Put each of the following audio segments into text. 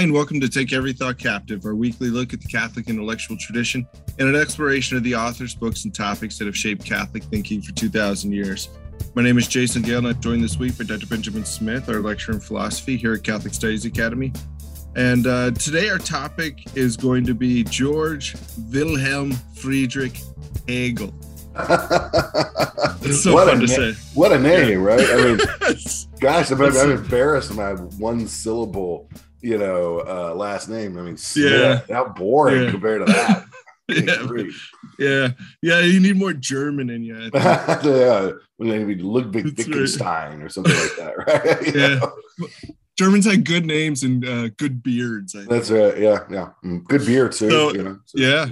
Hi, and welcome to Take Every Thought Captive, our weekly look at the Catholic intellectual tradition and an exploration of the authors, books, and topics that have shaped Catholic thinking for 2,000 years. My name is Jason Gale, and I'm joined this week by Dr. Benjamin Smith, our lecturer in philosophy here at Catholic Studies Academy. And uh, today, our topic is going to be George Wilhelm Friedrich Hegel. it's so what fun to na- say. What a name, yeah. right? I mean, gosh, I'm, I'm embarrassed by one syllable, you know, uh, last name. I mean, yeah, how boring yeah. compared to that. yeah, yeah, yeah. You need more German in you. yeah, maybe Ludwig Wittgenstein right. or something like that, right? yeah. Know? Germans had good names and uh, good beards. That's right. Yeah, yeah. Mm, good beard too. So, you know. So, yeah.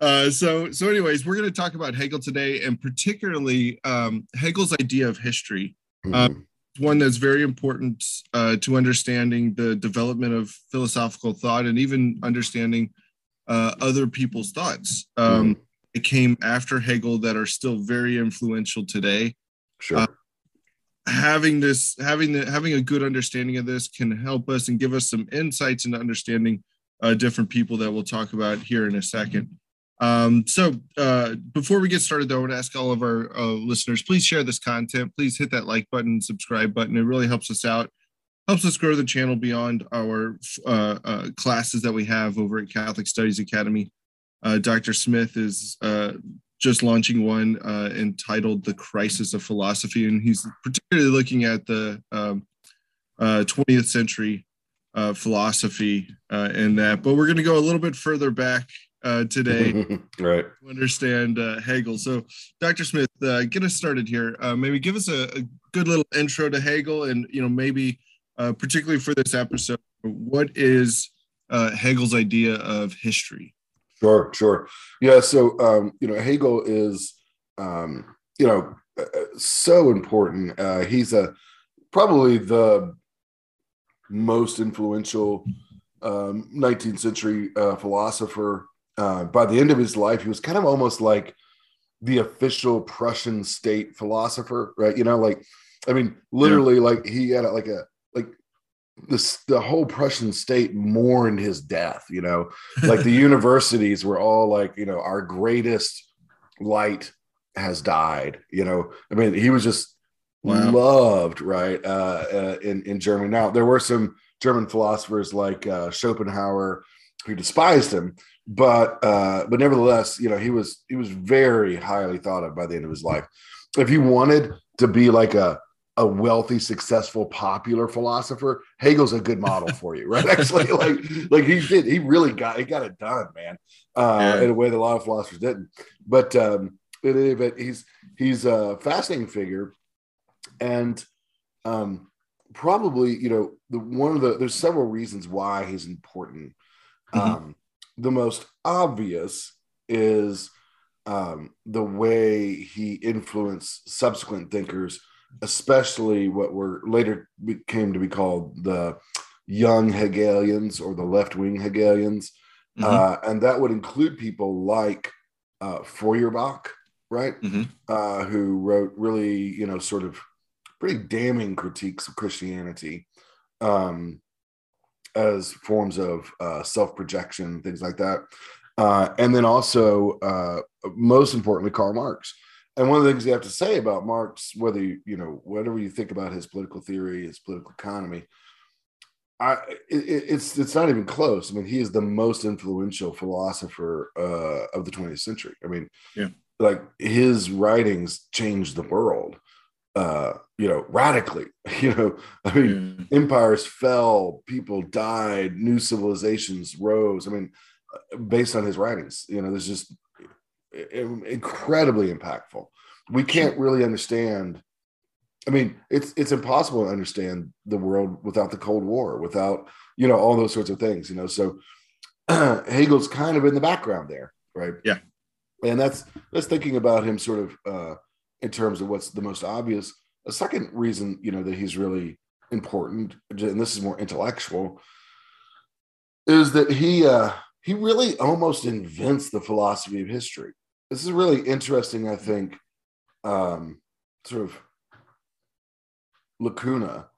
Uh, so, so, anyways, we're going to talk about Hegel today, and particularly um, Hegel's idea of history. Mm-hmm. Uh, one that's very important uh, to understanding the development of philosophical thought and even understanding uh, other people's thoughts. Um, mm-hmm. It came after Hegel that are still very influential today. Sure. Uh, having this, having the, having a good understanding of this can help us and give us some insights into understanding uh, different people that we'll talk about here in a second. Um, so uh, before we get started, though, I want to ask all of our uh, listeners, please share this content. Please hit that like button, subscribe button. It really helps us out, helps us grow the channel beyond our uh, uh classes that we have over at Catholic Studies Academy. Uh, Dr. Smith is uh, just launching one entitled "The Crisis of Philosophy," and he's particularly looking at the um, 20th century philosophy and that. But we're going to go a little bit further back uh, today right. to understand uh, hegel. So dr smith uh, get us started here. Uh, maybe give us a, a, good little intro to hegel and you know maybe uh, particularly for this episode what is uh, hegel's idea of history? Sure sure. Yeah so um, you know hegel is um, you know so important. He's a probably the most influential um, 19th century uh, philosopher uh, by the end of his life, he was kind of almost like the official Prussian state philosopher, right? You know, like, I mean, literally, yeah. like he had a, like a like this the whole Prussian state mourned his death. You know, like the universities were all like, you know, our greatest light has died. You know, I mean, he was just wow. loved, right? Uh, uh, in in Germany. Now there were some German philosophers like uh, Schopenhauer who despised him, but uh, but nevertheless, you know, he was he was very highly thought of by the end of his life. If he wanted to be like a a wealthy, successful, popular philosopher, Hegel's a good model for you, right? Actually, like like he did, he really got he got it done, man, uh, yeah. in a way that a lot of philosophers didn't. But um, but he's he's a fascinating figure, and um, probably you know the one of the there's several reasons why he's important. Mm-hmm. Um, the most obvious is um, the way he influenced subsequent thinkers, especially what were later came to be called the young Hegelians or the left wing Hegelians. Mm-hmm. Uh, and that would include people like uh, Feuerbach, right? Mm-hmm. Uh, who wrote really, you know, sort of pretty damning critiques of Christianity. Um, as forms of uh, self projection, things like that. Uh, and then also, uh, most importantly, Karl Marx. And one of the things you have to say about Marx, whether you, you know, whatever you think about his political theory, his political economy, I, it, it's it's not even close. I mean, he is the most influential philosopher uh, of the 20th century. I mean, yeah. like his writings changed the world uh, you know, radically. You know, I mean, mm. empires fell, people died, new civilizations rose. I mean, uh, based on his writings, you know, there's just incredibly impactful. We can't really understand. I mean, it's it's impossible to understand the world without the Cold War, without you know all those sorts of things. You know, so Hegel's kind of in the background there, right? Yeah, and that's that's thinking about him sort of uh, in terms of what's the most obvious. A second reason, you know, that he's really important, and this is more intellectual, is that he uh, he really almost invents the philosophy of history. This is really interesting, I think, um, sort of lacuna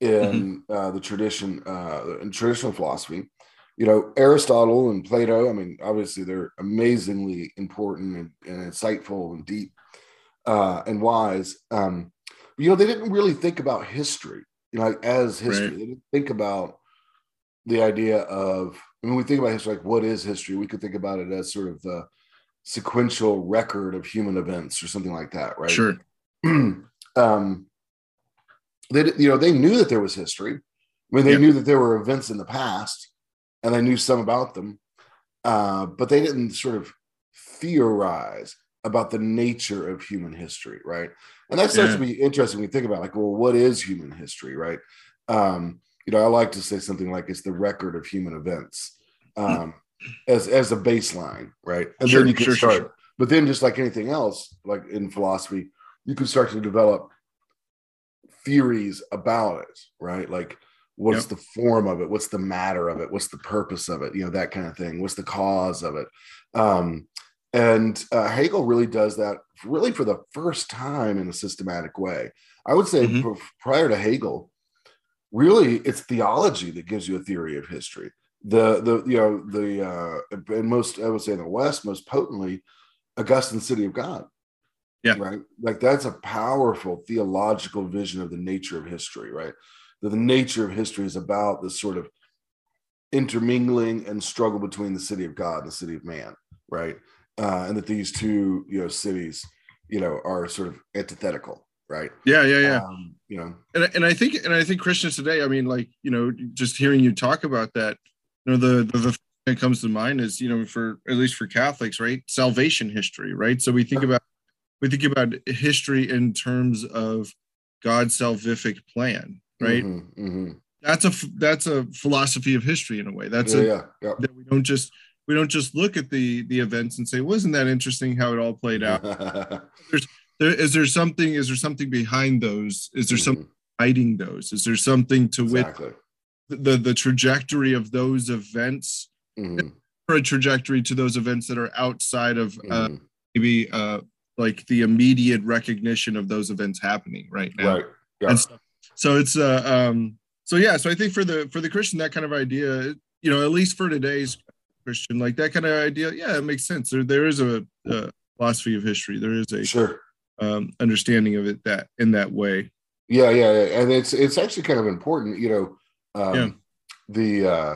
in mm-hmm. uh, the tradition, uh, in traditional philosophy. You know, Aristotle and Plato, I mean, obviously they're amazingly important and, and insightful and deep uh, and wise. Um, you know, they didn't really think about history, you know, like as history. Right. They didn't think about the idea of, I mean, we think about history like what is history? We could think about it as sort of the sequential record of human events or something like that, right? Sure. um, they, you know, they knew that there was history. I mean, they knew that there were events in the past, and they knew some about them, uh, but they didn't sort of theorize about the nature of human history, right? And that starts yeah. to be interesting when you think about, like, well, what is human history, right? Um, you know, I like to say something like it's the record of human events. Um, as as a baseline, right? And sure, then you can sure, start. Sure. But then, just like anything else, like in philosophy, you can start to develop theories about it, right? Like what's yep. the form of it? What's the matter of it? What's the purpose of it? You know, that kind of thing. What's the cause of it? Um, and uh, Hegel really does that really for the first time in a systematic way. I would say mm-hmm. prior to Hegel, really it's theology that gives you a theory of history the the you know the uh and most I would say in the West most potently Augustine City of God. Yeah. Right. Like that's a powerful theological vision of the nature of history, right? That the nature of history is about this sort of intermingling and struggle between the city of God and the city of man, right? Uh, and that these two, you know, cities, you know, are sort of antithetical, right? Yeah, yeah, yeah. Um, you know, and and I think and I think Christians today, I mean, like you know, just hearing you talk about that, you know the, the, the thing that comes to mind is you know for at least for catholics right salvation history right so we think about we think about history in terms of god's salvific plan right mm-hmm, mm-hmm. that's a that's a philosophy of history in a way that's yeah, a yeah, yeah. that we don't just we don't just look at the the events and say wasn't that interesting how it all played out there's there is there something is there something behind those is there mm-hmm. something hiding those is there something to exactly. which the the trajectory of those events mm-hmm. or a trajectory to those events that are outside of uh, mm-hmm. maybe uh, like the immediate recognition of those events happening right now. Right. Yeah. So, so, it's uh um so yeah so I think for the for the Christian that kind of idea you know at least for today's Christian like that kind of idea yeah it makes sense there there is a, a philosophy of history there is a sure um, understanding of it that in that way. Yeah, yeah, yeah, and it's it's actually kind of important, you know um, yeah. The uh,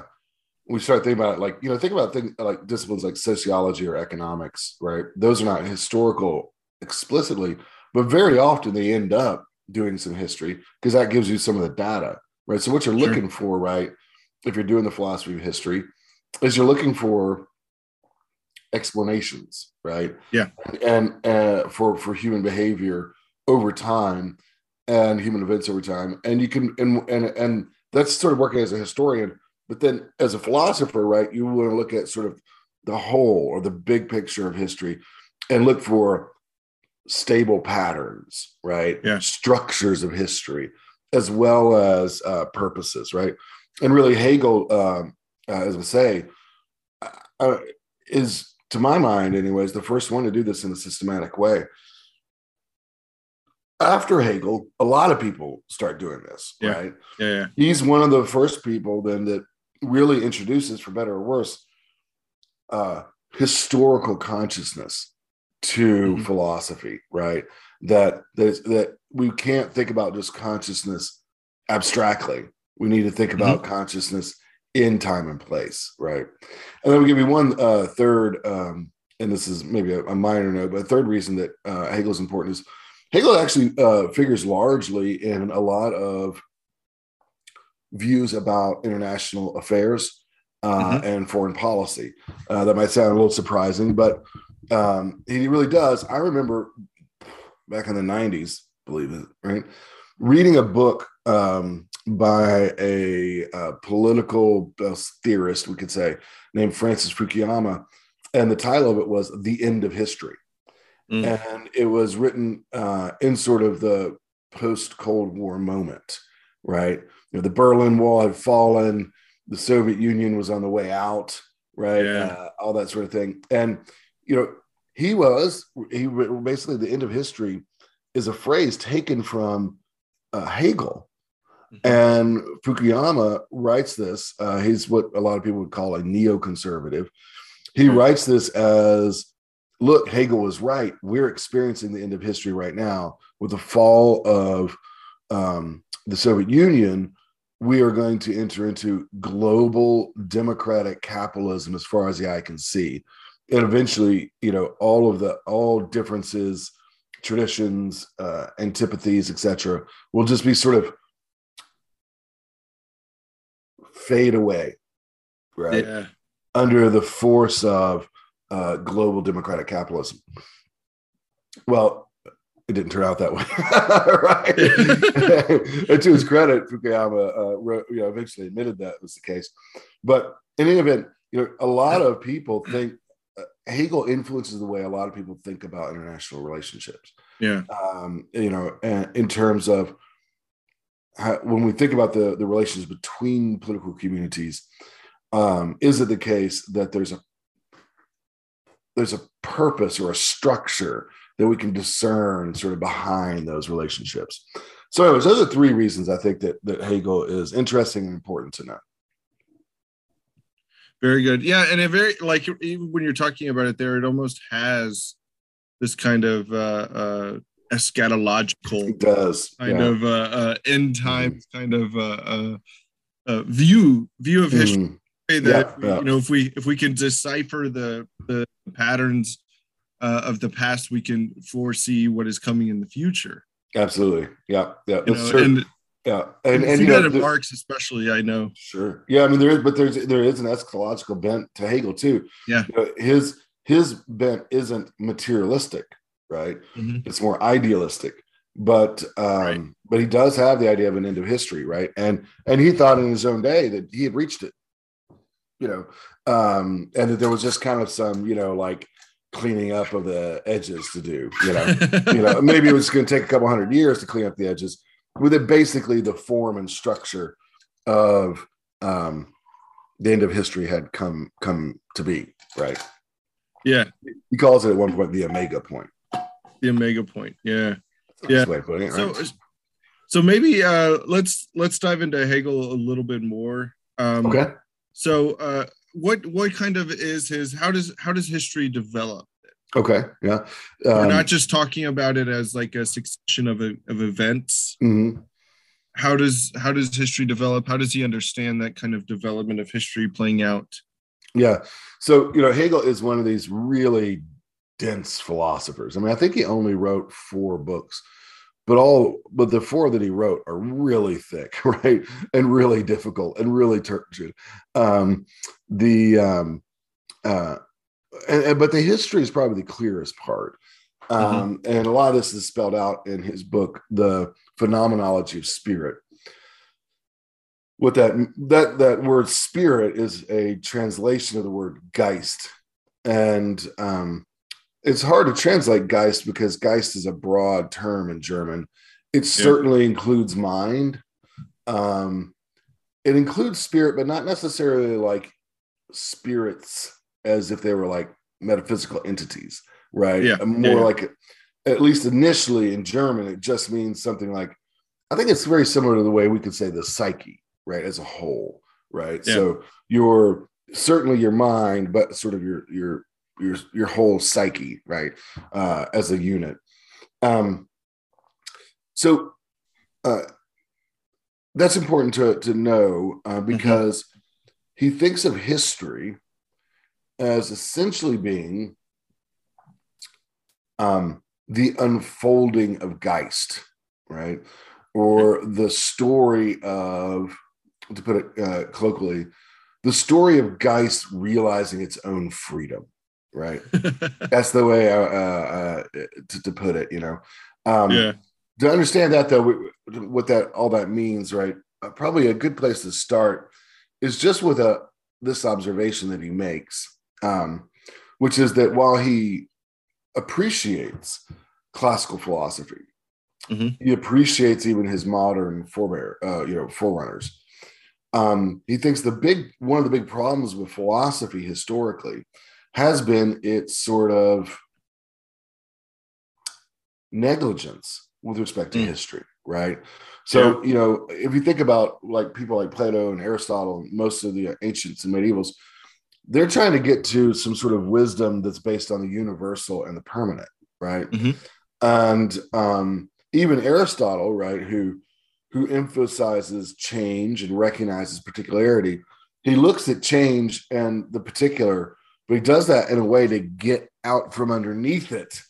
we start thinking about it, like you know, think about things like disciplines like sociology or economics, right? Those are not historical explicitly, but very often they end up doing some history because that gives you some of the data, right? So what you're sure. looking for, right, if you're doing the philosophy of history, is you're looking for explanations, right? Yeah, and uh, for for human behavior over time and human events over time, and you can and and and that's sort of working as a historian. But then as a philosopher, right, you want to look at sort of the whole or the big picture of history and look for stable patterns, right? Yeah. Structures of history, as well as uh, purposes, right? And really, Hegel, um, uh, as I say, uh, uh, is to my mind, anyways, the first one to do this in a systematic way after Hegel, a lot of people start doing this, yeah. right? Yeah, yeah. He's one of the first people then that really introduces, for better or worse, uh, historical consciousness to mm-hmm. philosophy, right? That that that we can't think about just consciousness abstractly. We need to think about mm-hmm. consciousness in time and place, right? And then we give you one uh, third, um, and this is maybe a, a minor note, but a third reason that uh, is important is Hegel actually uh, figures largely in a lot of views about international affairs uh, mm-hmm. and foreign policy. Uh, that might sound a little surprising, but um, he really does. I remember back in the 90s, believe it, right? Reading a book um, by a, a political uh, theorist, we could say, named Francis Fukuyama. And the title of it was The End of History. Mm. And it was written uh, in sort of the post Cold War moment, right? You know, the Berlin Wall had fallen, the Soviet Union was on the way out, right? Yeah. Uh, all that sort of thing. And, you know, he was, he basically the end of history is a phrase taken from uh, Hegel. And Fukuyama writes this. Uh, he's what a lot of people would call a neoconservative. He writes this as look, Hegel was right. We're experiencing the end of history right now with the fall of um, the Soviet Union. We are going to enter into global democratic capitalism as far as the eye can see. And eventually, you know, all of the all differences, traditions, uh, antipathies, etc., will just be sort of fade away, right? Yeah. Under the force of uh, global democratic capitalism. Well, it didn't turn out that way, right? and to his credit, Fukuyama uh, wrote, you know, eventually admitted that was the case. But in any event, you know, a lot of people think Hegel influences the way a lot of people think about international relationships. Yeah. Um, you know, and in terms of how, when we think about the the relations between political communities, um, is it the case that there's a there's a purpose or a structure that we can discern sort of behind those relationships. So, anyways, those are three reasons I think that that Hegel is interesting and important to know. Very good. Yeah, and it very like even when you're talking about it there, it almost has this kind of uh, uh eschatological it does kind yeah. of uh, uh end times mm-hmm. kind of uh, uh, uh, view view of history. Mm that yeah, yeah. you know if we if we can decipher the the patterns uh, of the past we can foresee what is coming in the future absolutely yeah yeah you know, and yeah and, and, you know, that marx especially i know. Sure. Yeah i mean there is but there's there is an eschatological bent to hegel too. Yeah. You know, his his bent isn't materialistic right? Mm-hmm. it's more idealistic. But um right. but he does have the idea of an end of history right? And and he thought in his own day that he had reached it you know, um, and that there was just kind of some, you know, like cleaning up of the edges to do, you know, you know, maybe it was going to take a couple hundred years to clean up the edges with it basically the form and structure of um, the end of history had come come to be, right? Yeah. He calls it at one point the omega point. The omega point. Yeah. yeah. It, right? So so maybe uh let's let's dive into Hegel a little bit more. Um okay. So, uh, what what kind of is his? How does how does history develop? Okay, yeah. Um, We're not just talking about it as like a succession of a, of events. Mm-hmm. How does how does history develop? How does he understand that kind of development of history playing out? Yeah. So you know, Hegel is one of these really dense philosophers. I mean, I think he only wrote four books but all but the four that he wrote are really thick right and really difficult and really turgid um the um uh and, and, but the history is probably the clearest part mm-hmm. um mm-hmm. and a lot of this is spelled out in his book the phenomenology of spirit what that that that word spirit is a translation of the word geist and um it's hard to translate Geist because Geist is a broad term in German. It yeah. certainly includes mind. Um, it includes spirit, but not necessarily like spirits as if they were like metaphysical entities, right? Yeah. More yeah. like, at least initially in German, it just means something like, I think it's very similar to the way we could say the psyche, right, as a whole, right? Yeah. So your certainly your mind, but sort of your your your your whole psyche, right, uh, as a unit. Um, so uh, that's important to to know uh, mm-hmm. because mm-hmm. he thinks of history as essentially being um, the unfolding of Geist, right, or the story of, to put it uh, colloquially, the story of Geist realizing its own freedom right? That's the way uh, uh, to, to, put it. You know, um, yeah. To understand that though, what that all that means, right? Uh, probably a good place to start is just with a this observation that he makes, um, which is that while he appreciates classical philosophy, mm-hmm. he appreciates even his modern forebear, uh, you know, forerunners. Um, he thinks the big one of the big problems with philosophy historically has been its sort of negligence with respect to mm. history, right? So, yeah. you know, if you think about like people like Plato and Aristotle, most of the ancients and medievals, they're trying to get to some sort of wisdom that's based on the universal and the permanent, right? Mm-hmm. And um, even Aristotle, right, who who emphasizes change and recognizes particularity, he looks at change and the particular, but he does that in a way to get out from underneath it,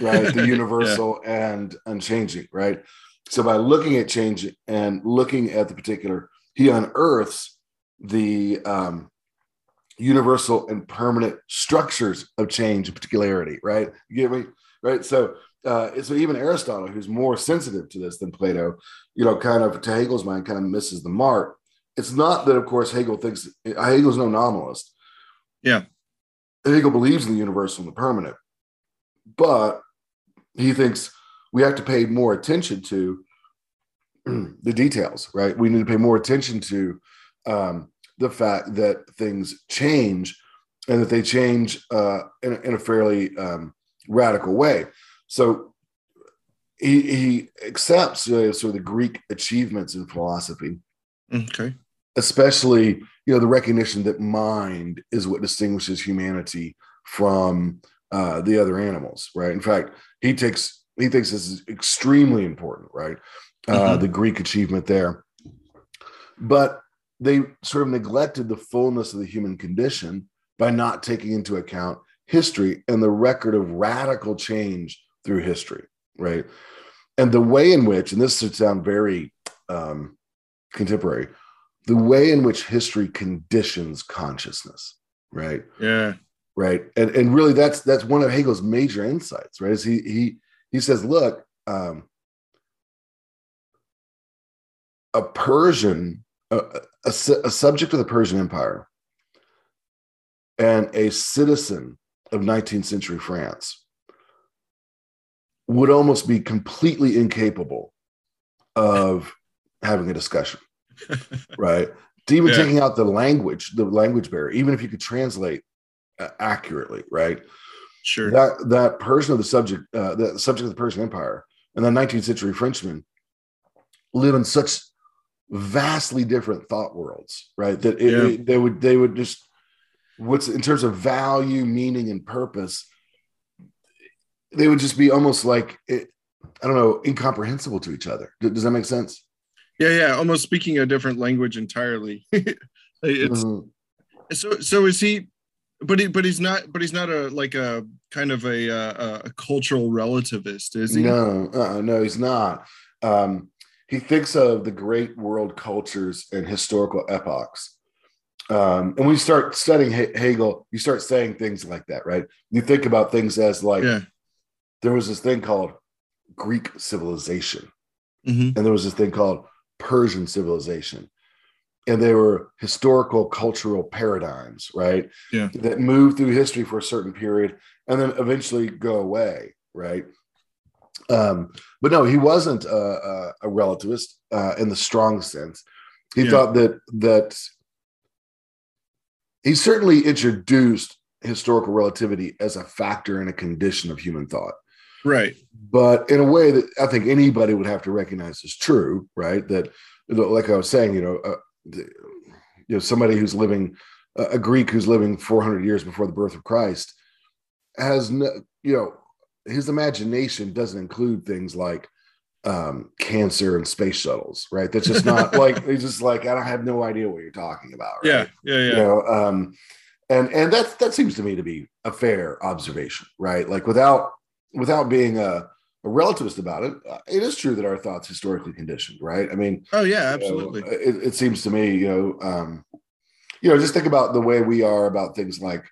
right? The universal yeah. and unchanging, right? So by looking at change and looking at the particular, he unearths the um, universal and permanent structures of change and particularity, right? You get me? Right. So uh, so even Aristotle, who's more sensitive to this than Plato, you know, kind of to Hegel's mind, kind of misses the mark. It's not that, of course, Hegel thinks Hegel's no nominalist. Yeah, Hegel believes in the universal and the permanent, but he thinks we have to pay more attention to the details, right? We need to pay more attention to um, the fact that things change and that they change uh, in, in, a fairly um, radical way. So he, he accepts uh, sort of the Greek achievements in philosophy. Okay. Especially, you know, the recognition that mind is what distinguishes humanity from uh, the other animals, right? In fact, he takes he thinks this is extremely important, right? Uh, mm-hmm. Uh, the Greek achievement there, but they sort of neglected the fullness of the human condition by not taking into account history and the record of radical change through history, right? And the way in which, and this should sound very um, contemporary, the way in which history conditions consciousness, right? Yeah. Right. And and really that's that's one of Hegel's major insights, right? Is he he he says, look, um, a Persian, a, a, a subject of the Persian Empire, and a citizen of 19th century France would almost be completely incapable of having a discussion, right? Even yeah. taking out the language, the language barrier, even if you could translate uh, accurately, right? Sure. That that Persian of the subject, uh, the subject of the Persian Empire, and the 19th century Frenchman live in such vastly different thought worlds, right? That it, yeah. it, they would they would just what's in terms of value, meaning, and purpose they would just be almost like it, I don't know, incomprehensible to each other. Does that make sense? Yeah, yeah, almost speaking a different language entirely. it's mm-hmm. so so is he but he but he's not but he's not a like a kind of a a, a cultural relativist, is he? No, uh, no, he's not. Um, he thinks of the great world cultures and historical epochs. Um, and when you start studying Hegel, you start saying things like that, right? You think about things as like yeah there was this thing called Greek civilization, mm-hmm. and there was this thing called Persian civilization. And they were historical cultural paradigms, right? Yeah. That move through history for a certain period and then eventually go away, right? Um, but no, he wasn't a, a, a relativist uh, in the strong sense. He yeah. thought that that he certainly introduced historical relativity as a factor and a condition of human thought. Right. But in a way that I think anybody would have to recognize is true, right? That, like I was saying, you know, uh, you know, somebody who's living, uh, a Greek who's living 400 years before the birth of Christ has no, you know, his imagination doesn't include things like um, cancer and space shuttles, right? That's just not like he's just like I don't have no idea what you're talking about. Right? Yeah, yeah, yeah. You know, um, and and that that seems to me to be a fair observation, right? Like without without being a, a, relativist about it, uh, it is true that our thoughts historically conditioned, right? I mean, oh yeah, absolutely. You know, it, it, seems to me, you know, um, you know, just think about the way we are about things like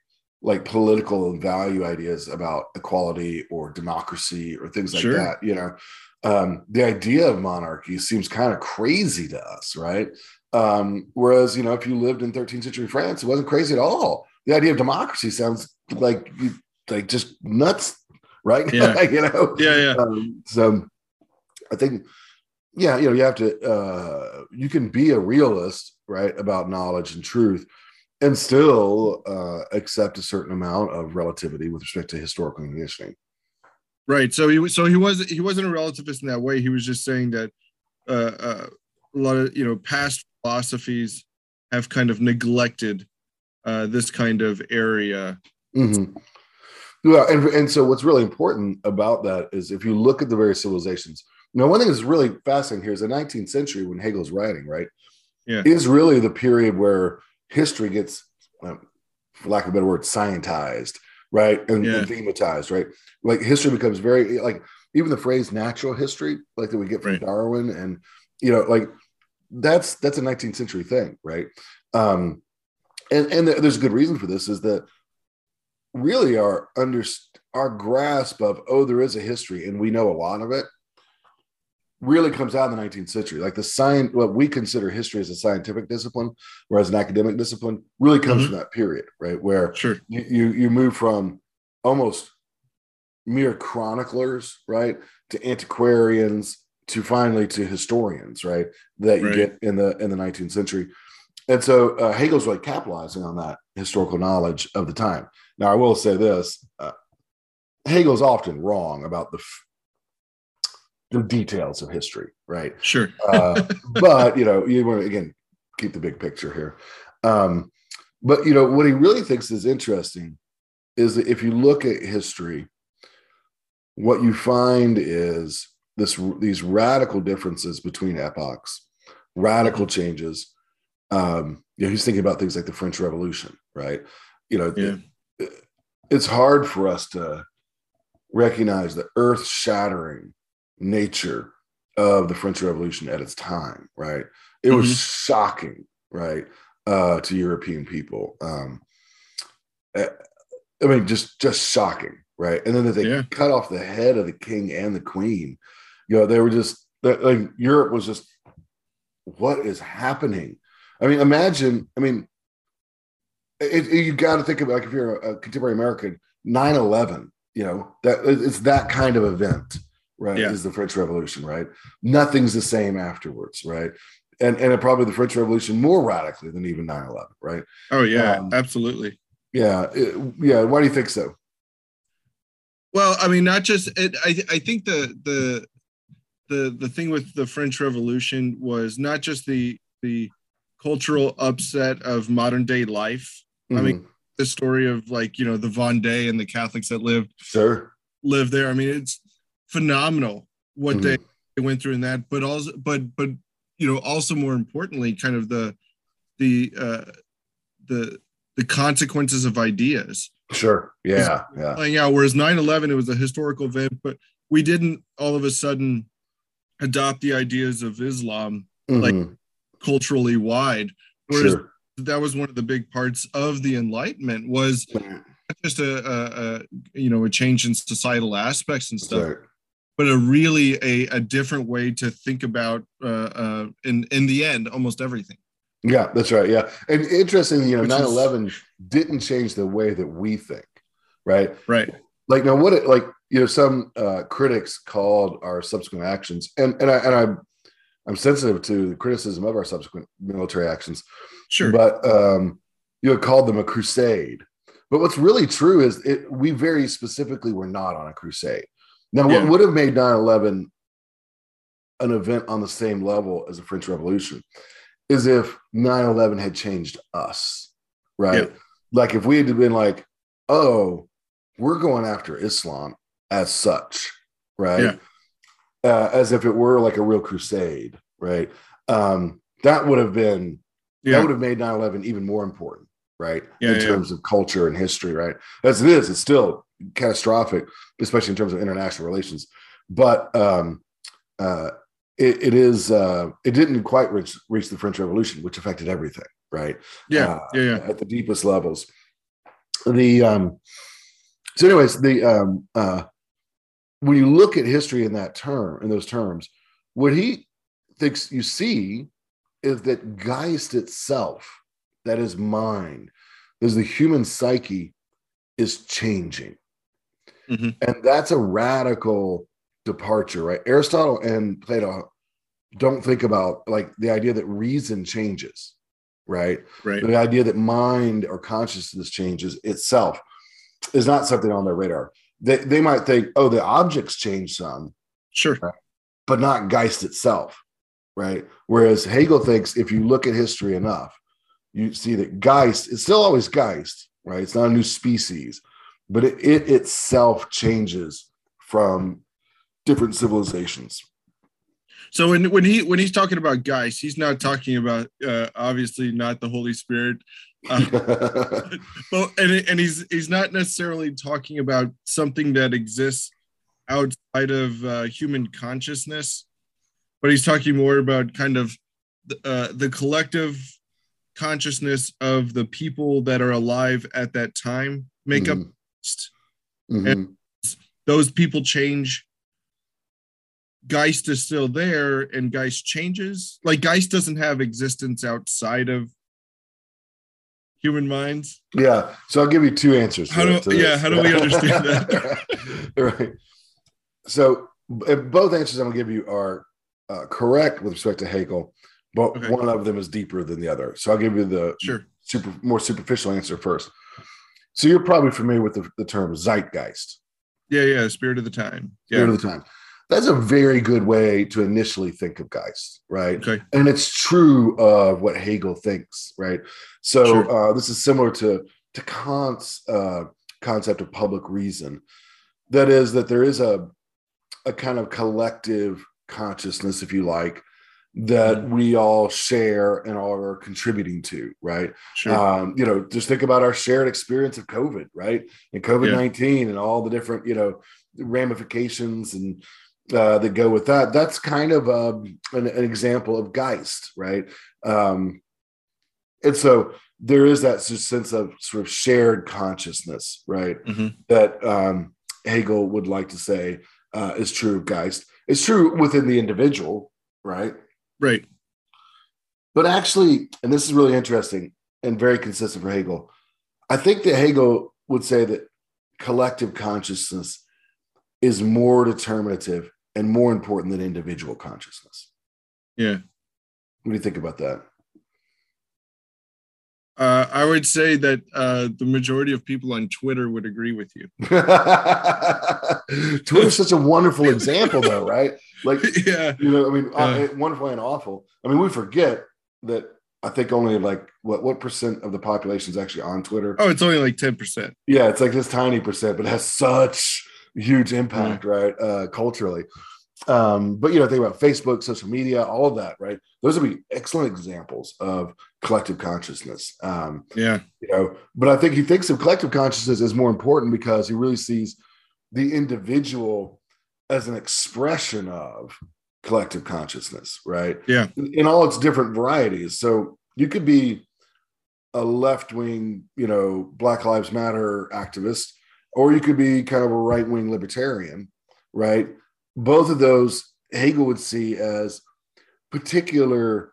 like political and value ideas about equality or democracy or things like sure. that. You know, um, the idea of monarchy seems kind of crazy to us, right? Um, whereas, you know, if you lived in 13th century France, it wasn't crazy at all. The idea of democracy sounds like like just nuts right? Yeah. you know? Yeah, yeah. Um, so I think, yeah, you know, you have to, uh, you can be a realist, right, about knowledge and truth and still uh, accept a certain amount of relativity with respect to historical conditioning. Right. So he so he was he wasn't a relativist in that way. He was just saying that uh, uh, a lot of you know past philosophies have kind of neglected uh, this kind of area. Mm-hmm. Yeah, and and so what's really important about that is if you look at the various civilizations. Now, one thing that's really fascinating here is the 19th century when Hegel's writing, right? Yeah, is really the period where history gets, um, for lack of a better word, scientized, right, and, Yeah. and thematized, right? Like history becomes very like even the phrase natural history, like that we get from Right. Darwin, and you know, like that's that's a 19th century thing, right? Um, and and there's a good reason for this is that really our under our grasp of oh there is a history and we know a lot of it really comes out in the 19th century like the science what we consider history as a scientific discipline whereas an academic discipline really comes Mhm. from that period right where sure. you, you you move from almost mere chroniclers right to antiquarians to finally to historians right that you Right. get in the in the 19th century and so uh, hegel's really capitalizing on that historical knowledge of the time now i will say this uh, hegel's often wrong about the f- the details of history right Sure. uh, but you know, you want to again keep the big picture here. Um, but you know, what he really thinks is interesting is that if you look at history, what you find is this these radical differences between epochs, radical changes. Um, you know, he's thinking about things like the French Revolution, right? You know, Yeah. it- it's hard for us to recognize the earth-shattering nature of the French Revolution at its time, right? It was Mhm. shocking, right, uh, to European people. Um, eh, I mean, just just shocking, right? And then that they Yeah. cut off the head of the king and the queen. You know, they were just that- like Europe was just, what is happening? I mean, imagine. I mean, it, it- you got to think about like if you're a, a contemporary American, 9-11, You know that it's that kind of event right Yeah. is the french revolution right nothing's the same afterwards right and and probably the french revolution more radically than even 9-11 right Oh yeah, Um, absolutely. yeah it- yeah why do you think so Well, I mean, not just it. I I think the the the the thing with the French Revolution was not just the the cultural upset of modern day life. I mean, Mhm. The story of like you know the Vendée and the Catholics that lived sure lived there. I mean, it's phenomenal what Mhm. they they went through in that. But also, but but you know, also more importantly, kind of the the uh, the the consequences of ideas sure yeah yeah playing out. Whereas 9 11, it was a historical event, but we didn't all of a sudden adopt the ideas of Islam like- Mhm. culturally wide. Whereas sure that was one of the big parts of the Enlightenment was not just a, a, a you know a change in societal aspects and stuff, Right. But a really a, a different way to think about uh, uh, in in the end almost everything. yeah that's right yeah and interesting you know is- 9-11 didn't change the way that we think right Right. like now what it like you know some uh critics called our subsequent actions and and i and i'm i'm sensitive to the criticism of our subsequent military actions Sure. but um you had called them a crusade but what's really true is it we very specifically were not on a crusade now what Yeah. would have made 9-11 an event on the same level as the french revolution is if 9-11 had changed us right? Yeah. like if we had been like oh we're going after islam as such right? Uh, as if it were like a real crusade right? Um that would have been that would have made 9-11 even more important right? Yeah, in yeah. terms of culture and history right? As it is it's still catastrophic especially in terms of international relations but um uh it, it is uh it didn't quite reach reach the french revolution which affected everything right Yeah. uh, yeah. Yeah. at the deepest levels the um so anyways the um uh when you look at history in that term in those terms what he thinks you see is that geist itself that is mind is the human psyche is changing Mhm. and that's a radical departure right aristotle and plato don't think about like the idea that reason changes right Right. the idea that mind or consciousness changes itself is not something on their radar. They, they might think, oh, the objects change some, Sure. but not Geist itself. right? Whereas Hegel thinks if you look at history enough, you see that Geist is still always Geist, right? It's not a new species, but it, it itself changes from different civilizations. So when when he when he's talking about Geist, he's not talking about uh, obviously not the Holy Spirit, uh, but and and he's he's not necessarily talking about something that exists outside of uh, human consciousness, but he's talking more about kind of uh, the collective consciousness of the people that are alive at that time make mm-hmm. up mm-hmm. and those people change. Geist is still there and geist changes. Like geist doesn't have existence outside of human minds. Yeah so i'll give you two answers how do, yeah how do we understand that? Right. So both answers i'm going to give you are uh, correct with respect to hegel but okay. one of them is deeper than the other. So i'll give you the sure. super more superficial answer first so you're probably familiar with the, the term zeitgeist yeah yeah spirit of the time yeah. spirit of the time that's a very good way to initially think of Geist, right? Okay. And it's true of what Hegel thinks, right? So sure. uh, this is similar to to Kant's uh, concept of public reason. That is that there is a a kind of collective consciousness, if you like, that mm-hmm. we all share and are contributing to, right? Sure. Um, you know, just think about our shared experience of COVID, right? And COVID 19 yeah. and all the different, you know, ramifications and uh, that go with that. That's kind of um, an, an, example of Geist, right? Um, and so there is that sense of sort of shared consciousness, right? Mm-hmm. That um, Hegel would like to say uh, is true of Geist. It's true within the individual, right? Right. But actually, and this is really interesting and very consistent for Hegel, I think that Hegel would say that collective consciousness is more determinative and more important than individual consciousness. Yeah. What do you think about that? Uh, I would say that uh, the majority of people on Twitter would agree with you. Twitter's such a wonderful example, though, right? Like, yeah, you know, I mean, uh, wonderful and awful. I mean, we forget that I think only like what what percent of the population is actually on Twitter. Oh, it's only like ten percent. Yeah, it's like this tiny percent, but it has such huge impact, right? Uh, culturally. Um, but you know, think about Facebook, social media, all of that, right? Those would be excellent examples of collective consciousness. Um, yeah, you know, but I think he thinks of collective consciousness as more important because he really sees the individual as an expression of collective consciousness, right? Yeah, in, in all its different varieties. So you could be a left wing, you know, Black Lives Matter activist or you could be kind of a right wing libertarian, right? Both of those Hegel would see as particular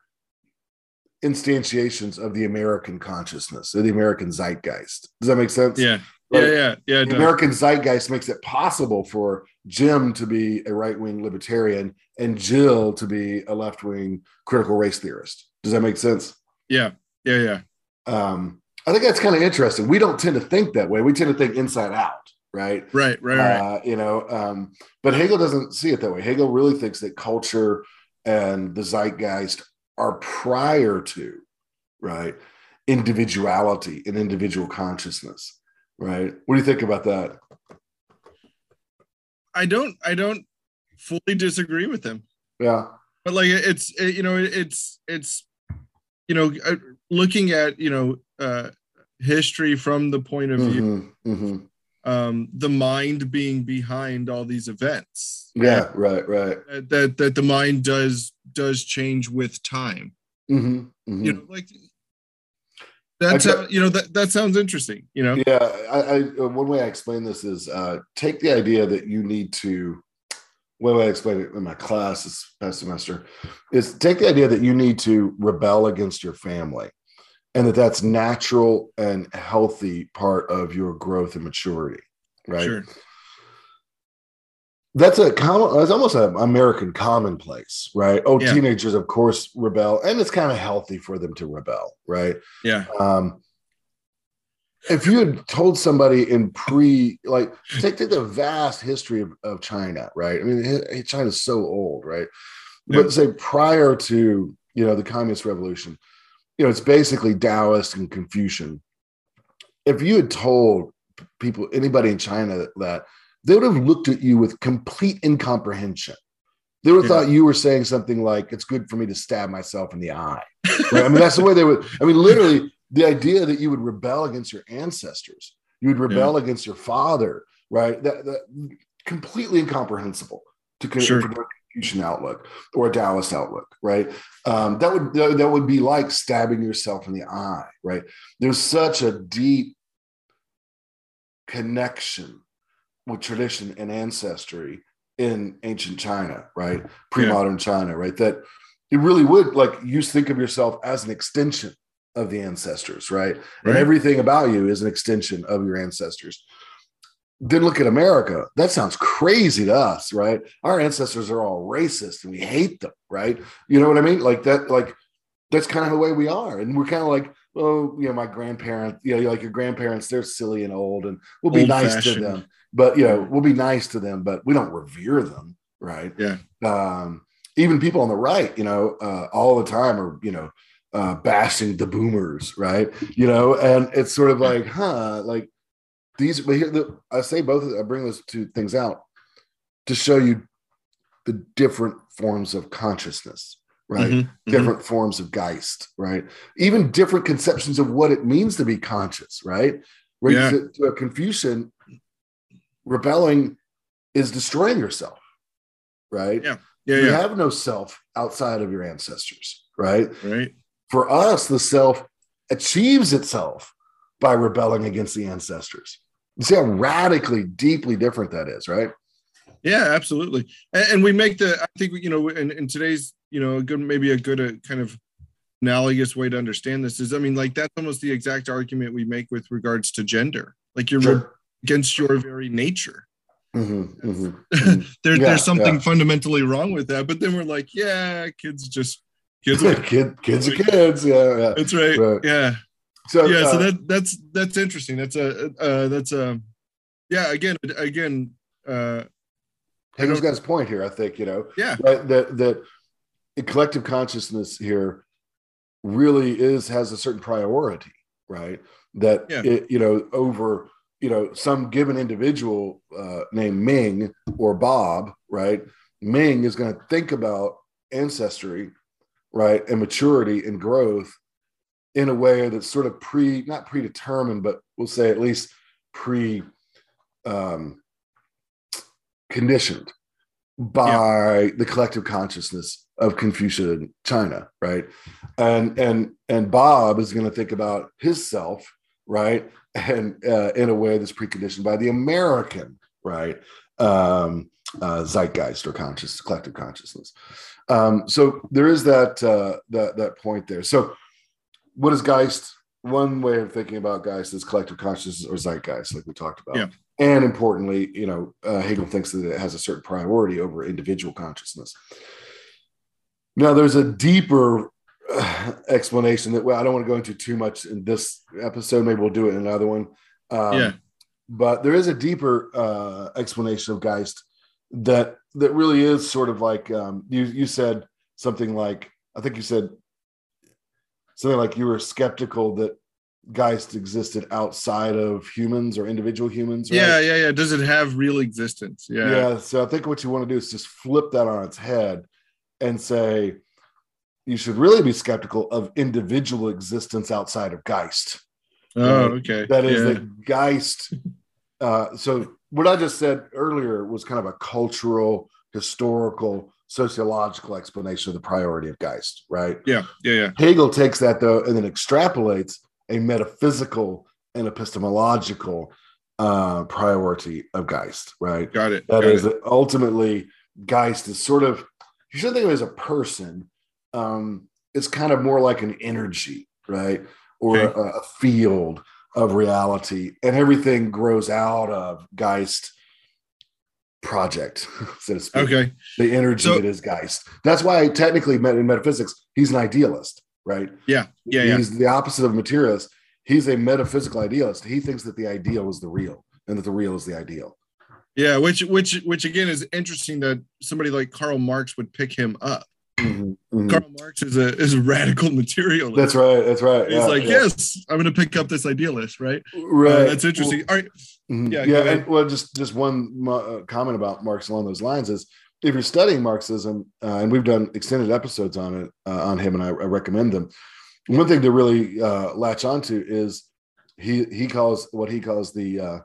instantiations of the American consciousness, or the American zeitgeist. Does that make sense? Yeah. Right? Yeah, yeah, yeah. The American zeitgeist makes it possible for Jim to be a right wing libertarian and Jill to be a left wing critical race theorist. Does that make sense? Yeah, yeah, yeah. Um, I think that's kind of interesting. We don't tend to think that way. We tend to think inside out, right? Right, right, right. Uh, you know, um, but Hegel doesn't see it that way. Hegel really thinks that culture and the zeitgeist are prior to, right, individuality and individual consciousness, right? What do you think about that? I don't. I don't fully disagree with him. Yeah, but like it's it, you know it's it's you know uh, looking at you know uh, history from the point of view mm-hmm, mm-hmm. Um, the mind being behind all these events. Yeah right right. That that the mind does does change with time. Mm-hmm, mm-hmm. you know like that's how, you know that that sounds interesting you know? Yeah I, I one way i explain this is uh take the idea that you need to one way I explained it in my class this past semester is take the idea that you need to rebel against your family and that that's natural and healthy part of your growth and maturity right? Sure. that's a common it's almost an american commonplace right? Oh yeah. teenagers of course rebel and it's kind of healthy for them to rebel right? Yeah. Um if you had told somebody in pre like take, take the vast history of, of china right? I mean china's so old right? But say prior to you know the communist revolution, you know it's basically Taoist and Confucian. If you had told people anybody in China that they would have looked at you with complete incomprehension. They would have yeah. thought you were saying something like, "It's good for me to stab myself in the eye." Right? I mean, that's the way they would. I mean, literally, the idea that you would rebel against your ancestors, you would rebel yeah. against your father, right? That, that completely incomprehensible to sure. Confucian outlook or a Taoist outlook, right? Um, that would that would be like stabbing yourself in the eye, right? There's such a deep connection with tradition and ancestry in ancient China, right? Pre-modern yeah. China, right? That it really would like you think of yourself as an extension of the ancestors, right? right? And everything about you is an extension of your ancestors. Then look at America. That sounds crazy to us, right? Our ancestors are all racist and we hate them, right? You know what I mean? Like that, like that's kind of the way we are. And we're kind of like, oh, you know, my grandparents, you know, like your grandparents, they're silly and old, and we'll be old nice fashioned. to them. But you know, we'll be nice to them, but we don't revere them, right? Yeah. Um, even people on the right, you know, uh, all the time are, you know, uh, bashing the boomers, right? You know, and it's sort of like, huh, like these. But here, the, I say both. I bring those two things out to show you the different forms of consciousness right? Mm-hmm, mm-hmm. different mm-hmm. forms of Geist, right? Even different conceptions of what it means to be conscious, right? Where yeah. to, to a Confucian, rebelling is destroying yourself, right? Yeah. Yeah, you yeah. have no self outside of your ancestors, right? Right. For us, the self achieves itself by rebelling against the ancestors. See how radically, deeply different that is, right? Yeah, absolutely. And, and we make the, I think, you know, in, in today's you know, a good maybe a good uh, kind of analogous way to understand this is, I mean, like that's almost the exact argument we make with regards to gender. Like you're sure. against your very nature. Mm-hmm, mm-hmm, there, yeah, there's something yeah. fundamentally wrong with that. But then we're like, yeah, kids just kids are Kid, kids are kids. Yeah, yeah. That's right. right. Yeah. So yeah, uh, so that that's that's interesting. That's a uh, that's a yeah. Again, again. uh Hegel's got his point here. I think you know. Yeah. That that, that collective consciousness here really is has a certain priority, right? That yeah. it, you know over you know some given individual uh, named Ming or Bob, right? Ming is going to think about ancestry, right, and maturity and growth in a way that's sort of pre not predetermined, but we'll say at least pre um, conditioned by yeah. the collective consciousness of Confucian China, right? And and and Bob is going to think about his self, right? And uh, in a way that's preconditioned by the American, right? Um, uh, zeitgeist or conscious collective consciousness. Um, so there is that uh, that that point there. So what is Geist? One way of thinking about Geist is collective consciousness or zeitgeist, like we talked about. Yeah. And importantly, you know, uh, Hegel thinks that it has a certain priority over individual consciousness. Now, there's a deeper uh, explanation that well, I don't want to go into too much in this episode. Maybe we'll do it in another one. Um, yeah. But there is a deeper uh, explanation of Geist that that really is sort of like um, you you said something like I think you said something like you were skeptical that Geist existed outside of humans or individual humans. Right? Yeah, yeah, yeah. Does it have real existence? Yeah. Yeah. So I think what you want to do is just flip that on its head and say you should really be skeptical of individual existence outside of Geist. Oh, okay. That is yeah. the Geist. Uh, so what I just said earlier was kind of a cultural, historical, sociological explanation of the priority of Geist, right? Yeah, yeah, yeah. Hegel takes that though and then extrapolates a metaphysical and epistemological uh, priority of Geist, right? Got it. That Got is it. ultimately Geist is sort of you should think of it as a person. Um, it's kind of more like an energy, right? Or okay. a, a, field of reality, and everything grows out of Geist project, so to speak. Okay. The energy so, that is Geist. That's why technically in metaphysics, he's an idealist, right? Yeah. Yeah. He's yeah. the opposite of materialist. He's a metaphysical idealist. He thinks that the ideal is the real and that the real is the ideal. Yeah, which which which again is interesting that somebody like Karl Marx would pick him up. Mhm, mhm. Karl Marx is a is a radical materialist. That's right. That's right. He's yeah, like, yeah. yes, I'm going to pick up this idealist, right? right. Uh, that's interesting. All right. Mhm. Yeah, Yeah, go yeah. ahead. And well, just just one uh, comment about Marx along those lines is if you're studying Marxism, uh, and we've done extended episodes on it uh, on him, and I, I recommend them. One thing to really uh, latch onto is he he calls what he calls the uh,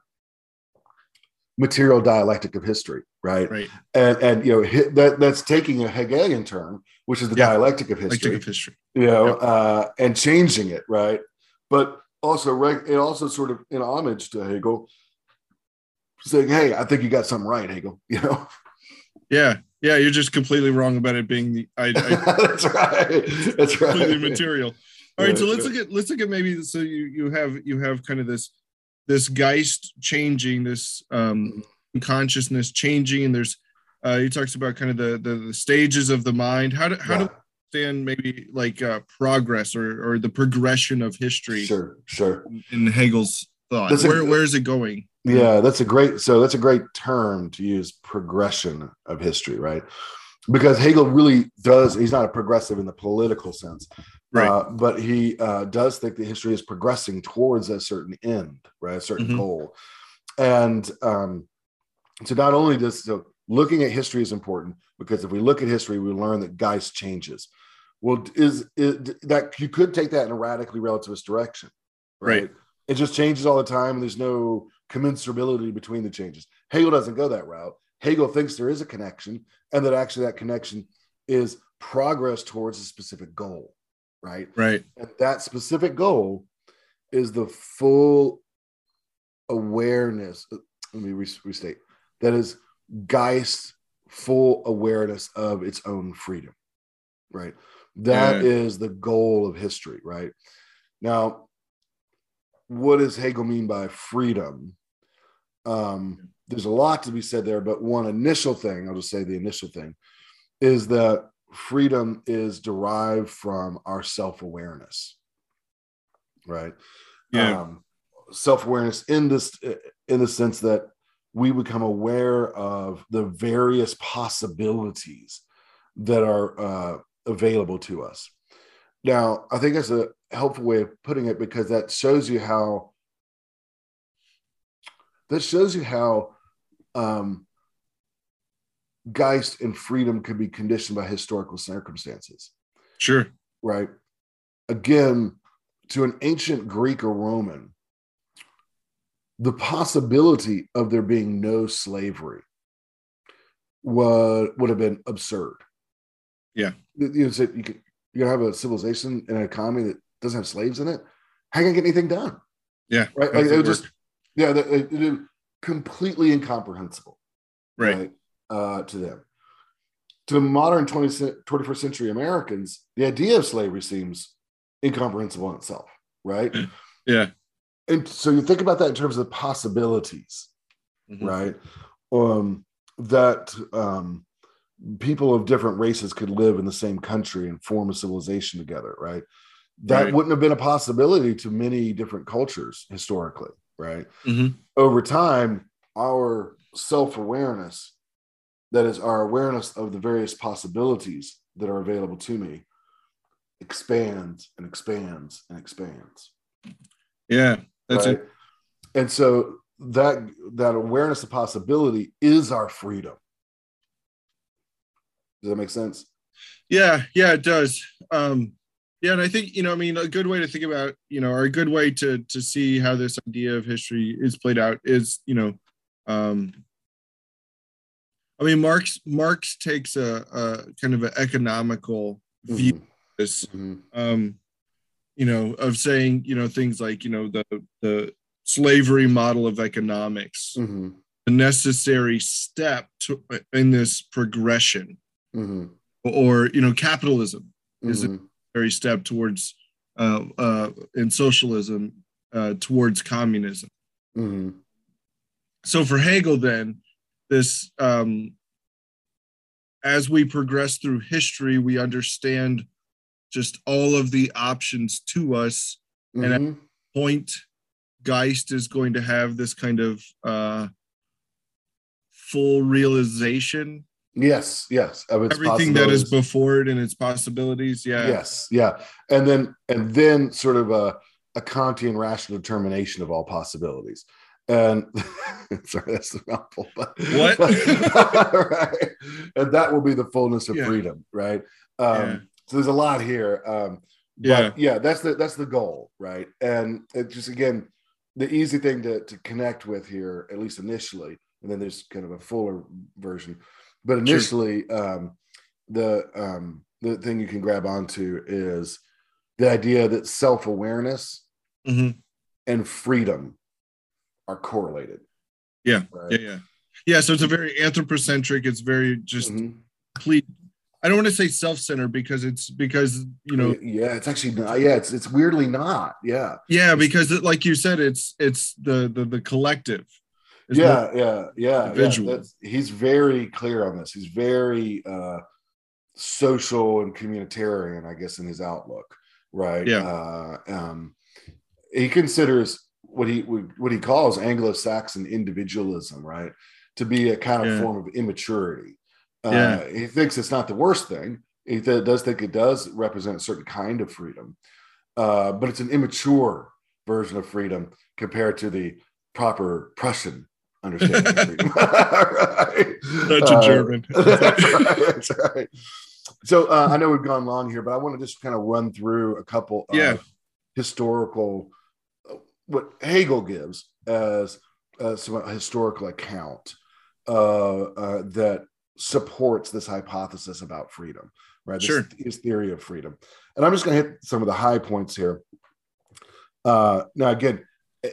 material dialectic of history, right? Right. And and you know that that's taking a Hegelian term, which is the Yeah. dialectic of history take of history. you know, Yep. uh, and changing it, right? But also, it also sort of in homage to Hegel, saying, "Hey, I think you got something right, Hegel." You know, Yeah. Yeah. You're just completely wrong about it being the I, I that's right. That's right. completely material. All right, so let's yeah. look at let's look at maybe so you you have you have kind of this this Geist changing this um consciousness changing and there's uh he talks about kind of the the, the stages of the mind. How do how do Yeah. we understand maybe like uh progress or or the progression of history Sure, sure. in Hegel's thought? That's a- Where where is it going? Yeah, that's a great. So that's a great term to use. Progression of history, right? Because Hegel really does. He's not a progressive in the political sense, Right. Uh, but he uh, does think that history is progressing towards a certain end, right? A certain Mhm. goal. And um, so not only does so looking at history is important because if we look at history, we learn that Geist changes. Well, is, is that you could take that in a radically relativist direction, right? Right. It just changes all the time, and there's no commensurability between the changes. Hegel doesn't go that route. Hegel thinks there is a connection, and that actually that connection is progress towards a specific goal, right? Right. And that specific goal is the full awareness. Uh, let me restate that is Geist full awareness of its own freedom, right? That is the goal of history, right? Now, what does Hegel mean by freedom? Um, there's a lot to be said there, but one initial thing, I'll just say the initial thing, is that freedom is derived from our self-awareness right Yeah. um, self-awareness in this in the sense that we become aware of the various possibilities that are uh, available to us now i think that's a helpful way of putting it because that shows you how that shows you how um, Geist and freedom can be conditioned by historical circumstances, Sure. right? Again, to an ancient Greek or Roman, the possibility of there being no slavery would, would have been absurd. Yeah. You, you said you could gonna have a civilization and an economy that doesn't have slaves in it. How can you get anything done? Yeah. Right? Like, it would just yeah, that- it, it, completely incomprehensible Right. uh, to them. To modern 20, 21st century Americans, the idea of slavery seems incomprehensible in itself, right? Yeah. And so you think about that in terms of the possibilities, Mhm. right? Um, that um, people of different races could live in the same country and form a civilization together, right? That Right. wouldn't have been a possibility to many different cultures historically, right? Mhm. Over time, our self awareness, that is, our awareness of the various possibilities that are available to me, expands and expands and expands Yeah. That's right? it. And so that that awareness of possibility is our freedom. Does that make sense? Yeah, yeah, it does. Um, yeah, and I think you know, I mean, a good way to think about, you know, or a good way to to see how this idea of history is played out is, you know, um, I mean, Marx Marx takes a, a kind of an economical view of this, Mhm. um, you know, of saying, you know, things like, you know, the the slavery model of economics, Mhm. the necessary step to in this progression, Mhm. or you know, capitalism Is a very step towards uh, uh, in socialism uh, towards communism. Mhm. So for Hegel, then this um, as we progress through history, we understand just all of the options to us. And at- Mhm. Point Geist is going to have this kind of uh, full realization Yes, yes. Of its Everything that is before it and its possibilities. Yeah. Yes, yeah, and then and then sort of a a Kantian rational determination of all possibilities. And sorry, that's a mouthful. But What? right, and that will be the fullness of Yeah. freedom, right? Um, Yeah. So there's a lot here. Um, Yeah. but yeah, that's the that's the goal, right? And it just again, the easy thing to to connect with here, at least initially, and then there's kind of a fuller version. But initially, um, the um, the thing you can grab onto is the idea that self awareness Mhm. and freedom are correlated. Yeah. Right? Yeah. Yeah. Yeah. So it's a very anthropocentric. It's very just Mhm. complete. I don't want to say self-centered because it's because you know yeah, it's actually not. Yeah, it's it's weirdly not. Yeah, yeah because it, like you said it's it's the the the collective. Yeah, yeah, yeah, individual. yeah. He's very clear on this. He's very uh, social and communitarian, I guess, in his outlook. Right. Yeah. Uh, um, he considers what he what he calls Anglo-Saxon individualism, right, to be a kind of Yeah. form of immaturity. Uh, He thinks it's not the worst thing. He th- does think it does represent a certain kind of freedom, uh, but it's an immature version of freedom compared to the proper Prussian understanding of freedom. right? A Uh, German. that's right. That's right. So uh, I know we've gone long here, but I want to just kind of run through a couple of Yeah. historical, what Hegel gives as uh, some historical account uh, uh, that supports this hypothesis about freedom, right? This, Sure. his theory of freedom. And I'm just going to hit some of the high points here. Uh, now, again,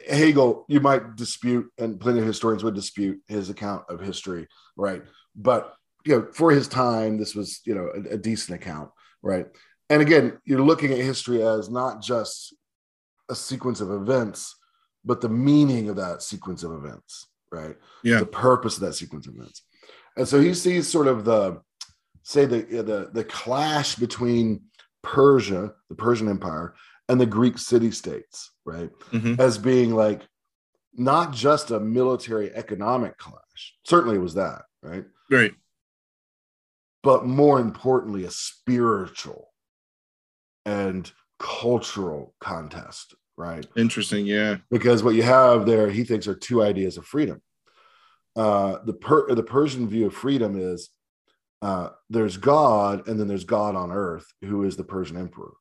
Hegel, you might dispute, and plenty of historians would dispute his account of history, right? But you know, for his time, this was you know a, a decent account, right? And again, you're looking at history as not just a sequence of events, but the meaning of that sequence of events, right? Yeah. The purpose of that sequence of events. And so he sees sort of the say the the the clash between Persia, the Persian Empire, and the Greek city states, right? Mhm. As being like not just a military economic clash. Certainly it was that, right? Right. But more importantly, a spiritual and cultural contest, right? Interesting. Yeah. because what you have there he thinks are two ideas of freedom uh, the per- the persian view of freedom is uh, there's god and then there's god on earth who is the persian emperor.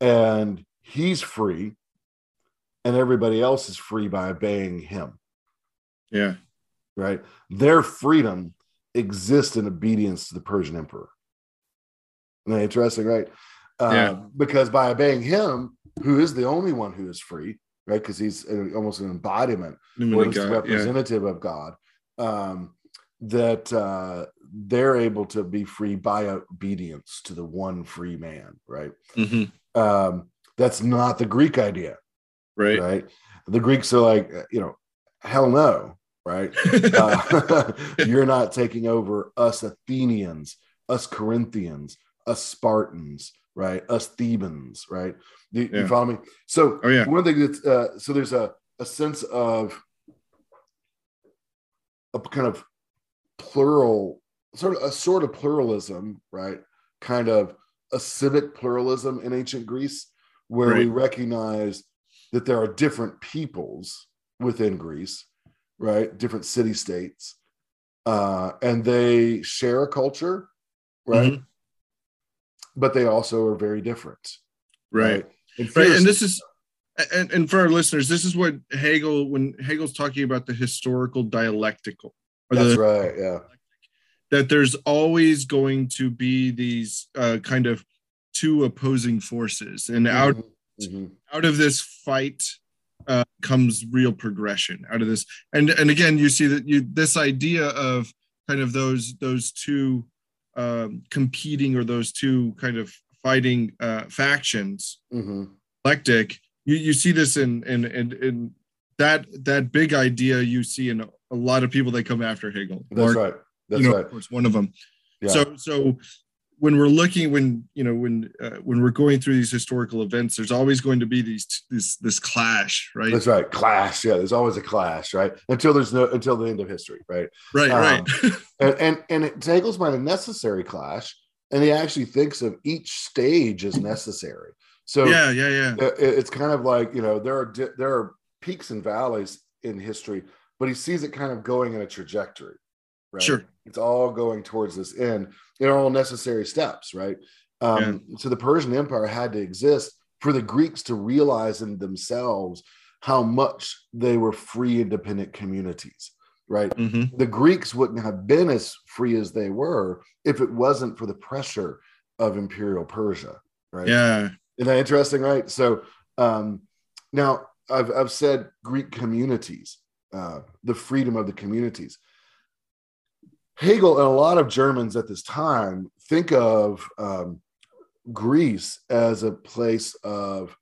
And he's free and everybody else is free by obeying him. Yeah. right? Their freedom exists in obedience to the persian emperor. Isn't interesting right? Uh, Yeah. because by obeying him who is the only one who is free right because he's a- almost an embodiment or Pneumatic at least a God, yeah. representative of God, um, that uh, they're able to be free by obedience to the one free man, right? Mhm. Um, that's not the Greek idea, Right. right? The Greeks are like, uh, you know, hell no, right? Uh, you're not taking over us Athenians, us Corinthians, us Spartans, right? Us Thebans, right? Do you, you follow me? So Oh, yeah. one thing that's uh, so there's a a sense of a kind of plural, sort of a sort of pluralism, right? Kind of a civic pluralism in ancient Greece, where we recognize that there are different peoples within Greece, right? Different city states, uh, and they share a culture, right? Mhm. But they also are very different, Right. And Right. And this is and, and for our listeners, this is what Hegel, when Hegel's talking about the historical dialectical, that's the, right, yeah. that there's always going to be these uh, kind of two opposing forces, and out Mhm, mhm. out of this fight uh, comes real progression. Out of this, and and again, you see that you this idea of kind of those those two um, competing or those two kind of fighting uh, factions Mhm. eclectic. You you see this in in in, in that that big idea you see in a lot of people that come after Hegel. That's Marx, right. That's you know, right. of course, one of them. Yeah. So so when we're looking when you know when uh, when we're going through these historical events there's always going to be these this this clash right? That's right. Clash. Yeah there's always a clash right? Until there's no until the end of history right? Right um, right. and and, and it, Hegel's mind a necessary clash and he actually thinks of each stage as necessary. So yeah yeah yeah. it, it's kind of like you know there are there are peaks and valleys in history but he sees it kind of going in a trajectory right? Sure. It's all going towards this end they're all necessary steps, right? Um, yeah. So the Persian Empire had to exist for the Greeks to realize in themselves how much they were free, independent communities, right? Mm-hmm. The Greeks wouldn't have been as free as they were if it wasn't for the pressure of imperial Persia, right? Yeah. Isn't that interesting, right? So um, now I've, I've said Greek communities, uh, the freedom of the communities. Hegel and a lot of Germans at this time think of um, Greece as a place of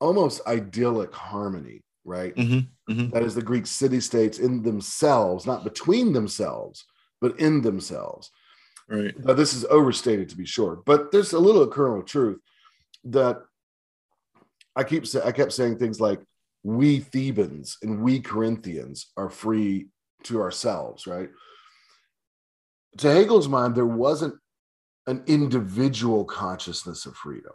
almost idyllic harmony, right? Mm-hmm, mm-hmm. That is the Greek city states in themselves, not between themselves, but in themselves. Right. Now, this is overstated to be sure, but there's a little kernel of truth that I keep say, I kept saying things like we Thebans and we Corinthians are free to ourselves, right? To Hegel's mind, there wasn't an individual consciousness of freedom.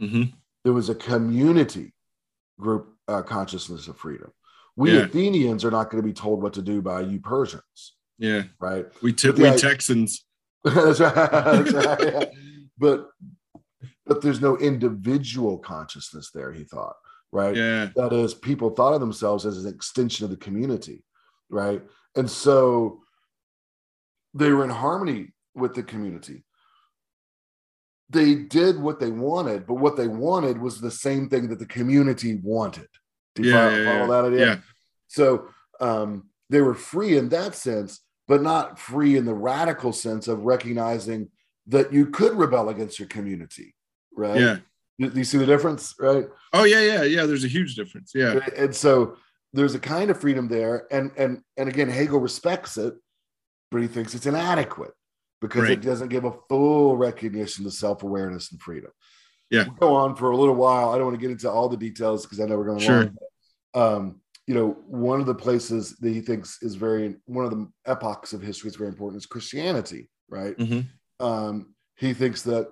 Mm-hmm. There was a community group uh, consciousness of freedom. We yeah. Athenians are not going to be told what to do by you Persians. Yeah. Right. We, t- we Texans. that's right. That's right yeah. But but there's no individual consciousness there, he thought. Right. Yeah. That is, people thought of themselves as an extension of the community. Right. And so they were in harmony with the community. They did what they wanted, but what they wanted was the same thing that the community wanted. Do you yeah, follow, yeah, follow that idea? Yeah. So um, they were free in that sense, but not free in the radical sense of recognizing that you could rebel against your community, right? Yeah. Do you see the difference, right? Oh yeah, yeah, yeah. There's a huge difference. Yeah. And so there's a kind of freedom there, and and and again, Hegel respects it but he thinks it's inadequate because right. it doesn't give a full recognition to self-awareness and freedom. Yeah. We'll go on for a little while. I don't want to get into all the details because I know we're going to sure. Um, you know, one of the places that he thinks is very one of the epochs of history is very important is Christianity, right? Mm-hmm. Um, he thinks that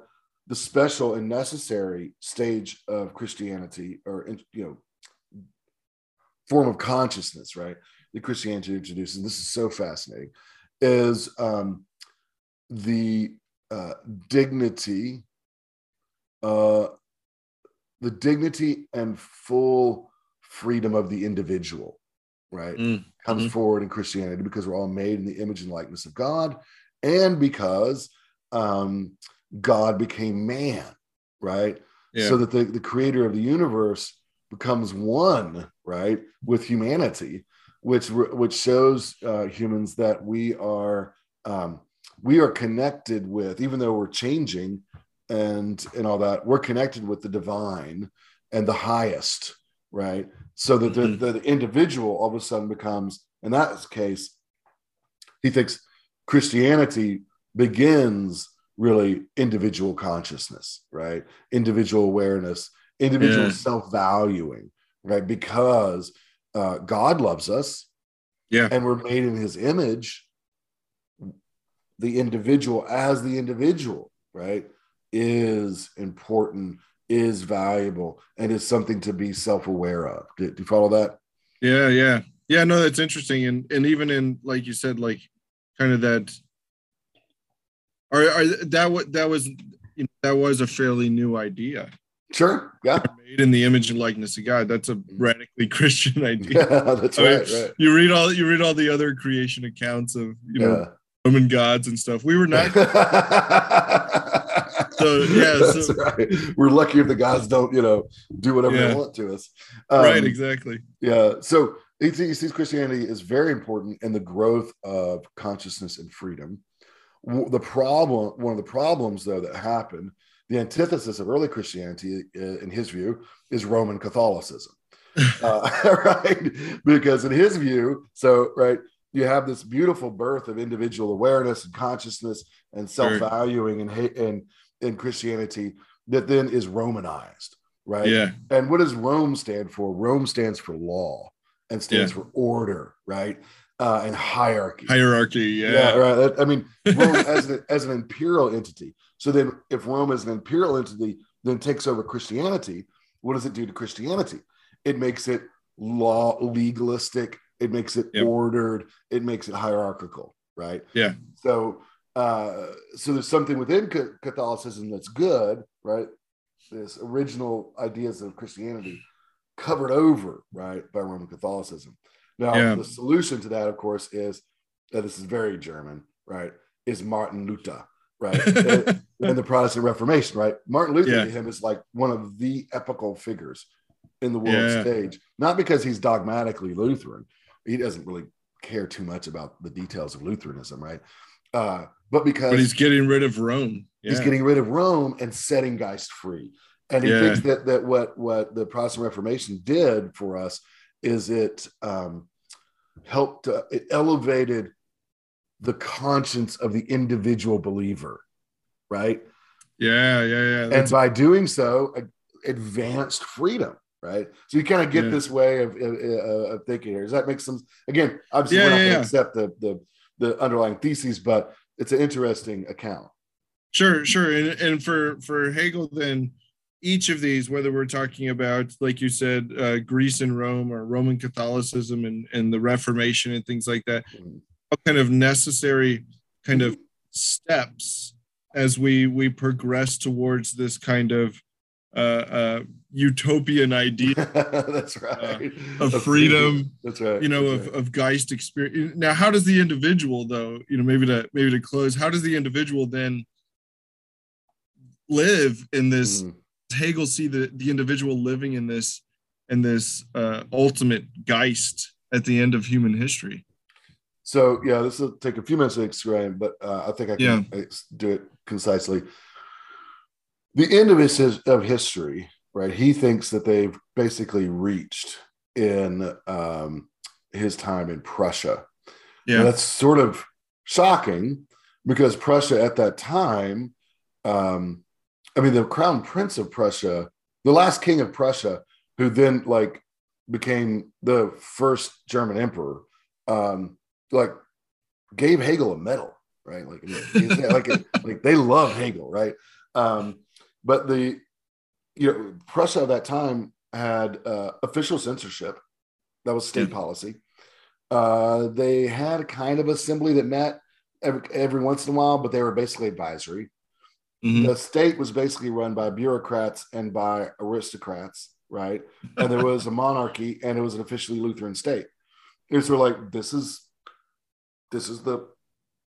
the special and necessary stage of Christianity, or you know, form of consciousness, right? That Christianity introduces. This is so fascinating is um, the uh, dignity, uh, the dignity and full freedom of the individual, right? Mm. Comes mm-hmm. forward in Christianity because we're all made in the image and likeness of God, and because um, God became man, right? Yeah. So that the, the creator of the universe becomes one, right, with humanity which which shows uh, humans that we are um, we are connected with, even though we're changing and and all that, we're connected with the divine and the highest, right? So that mm-hmm. the, the individual all of a sudden becomes, in that case, he thinks Christianity begins really individual consciousness, right? Individual awareness, individual yeah. self valuing, right? Because uh, God loves us. Yeah. And we're made in his image. The individual, as the individual, right, is important, is valuable, and is something to be self aware of. Do, do you follow that? Yeah. Yeah. Yeah. No, that's interesting. And, and even in, like you said, like kind of that, or, or that, what that was, you know, that was a fairly new idea Sure. Yeah. Made in the image and likeness of God. That's a radically Christian idea. Yeah, that's right, right. You read all you read all the other creation accounts of you know yeah. Roman gods and stuff. We were not. so yeah, that's so, right. We're lucky if the gods don't you know do whatever yeah. they want to us. Um, right. Exactly. Yeah. So he sees Christianity is very important in the growth of consciousness and freedom. The problem, one of the problems though that happened the antithesis of early Christianity, uh, in his view, is Roman Catholicism. uh, right? Because in his view, so right, you have this beautiful birth of individual awareness and consciousness and self-valuing and hate and in Christianity that then is Romanized, right? Yeah. And what does Rome stand for? Rome stands for law and stands Yeah. for order, right? Uh, and hierarchy. Hierarchy. Yeah. Yeah, right. I mean, Rome as, an, as an imperial entity. So then, if Rome as an imperial entity then takes over Christianity, what does it do to Christianity? It makes it law legalistic. It makes it Yep. ordered. It makes it hierarchical, right? Yeah. So, uh, so there's something within Ca- Catholicism that's good, right? This original ideas of Christianity covered over, right, by Roman Catholicism. Now, Yeah. the solution to that, of course, is that this is very German, right? Is Martin Luther, right? and, the Protestant Reformation, right? Martin Luther Yeah. to him is like one of the epical figures in the world Yeah. stage, not because he's dogmatically Lutheran. He doesn't really care too much about the details of Lutheranism, right? Uh, but because But he's getting rid of Rome. Yeah. He's getting rid of Rome and setting Geist free. And he thinks that that what what the Protestant Reformation did for us is it um, helped uh, it elevated the conscience of the individual believer, right? yeah. Yeah. Yeah. and by doing so, uh, advanced freedom. Right, so you kind of get Yeah. this way of, of, of thinking here. Does that make sense? Again, obviously, Yeah, we're not yeah, going to accept the, the the underlying theses, but it's an interesting account. Sure, sure. And and for for Hegel, then each of these, whether we're talking about, like you said, uh, Greece and Rome or Roman Catholicism and and the Reformation and things like that, all kind of necessary kind of steps as we we progress towards this kind of uh, uh, utopian idea That's right. of freedom That's right. you know That's of, of geist experience now how does the individual though you know maybe to maybe to close how does the individual then live in this Mhm. hegel see the the individual living in this in this uh ultimate geist at the end of human history So yeah, this will take a few minutes to explain, but uh, I think I can ex- do it concisely. The end of his of history, right? He thinks that they've basically reached in um, his time in Prussia. yeah And that's sort of shocking because Prussia at that time, um, I mean, the crown prince of Prussia, the last king of Prussia, who then like became the first German emperor, um, like gave Hegel a medal, right? Like, like, like they love Hegel, right? Um, but the, you know, Prussia at that time had uh, official censorship. That was state Yeah. policy. Uh, they had kind of assembly that met every, every once in a while, but they were basically advisory. Mhm. The state was basically run by bureaucrats and by aristocrats, right? And there was a monarchy, and it was an officially Lutheran state. And so, like, this is this is the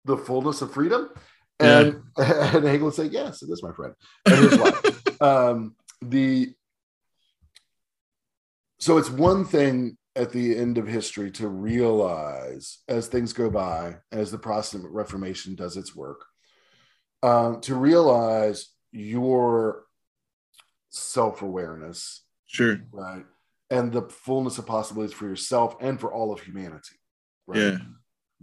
the fullness of freedom, and and Hegel would say, "Yes, it is, my friend." And here's why. um, the so it's one thing at the end of history to realize as things go by as the protestant reformation does its work um, to realize your self-awareness sure. right and the fullness of possibilities for yourself and for all of humanity right? Yeah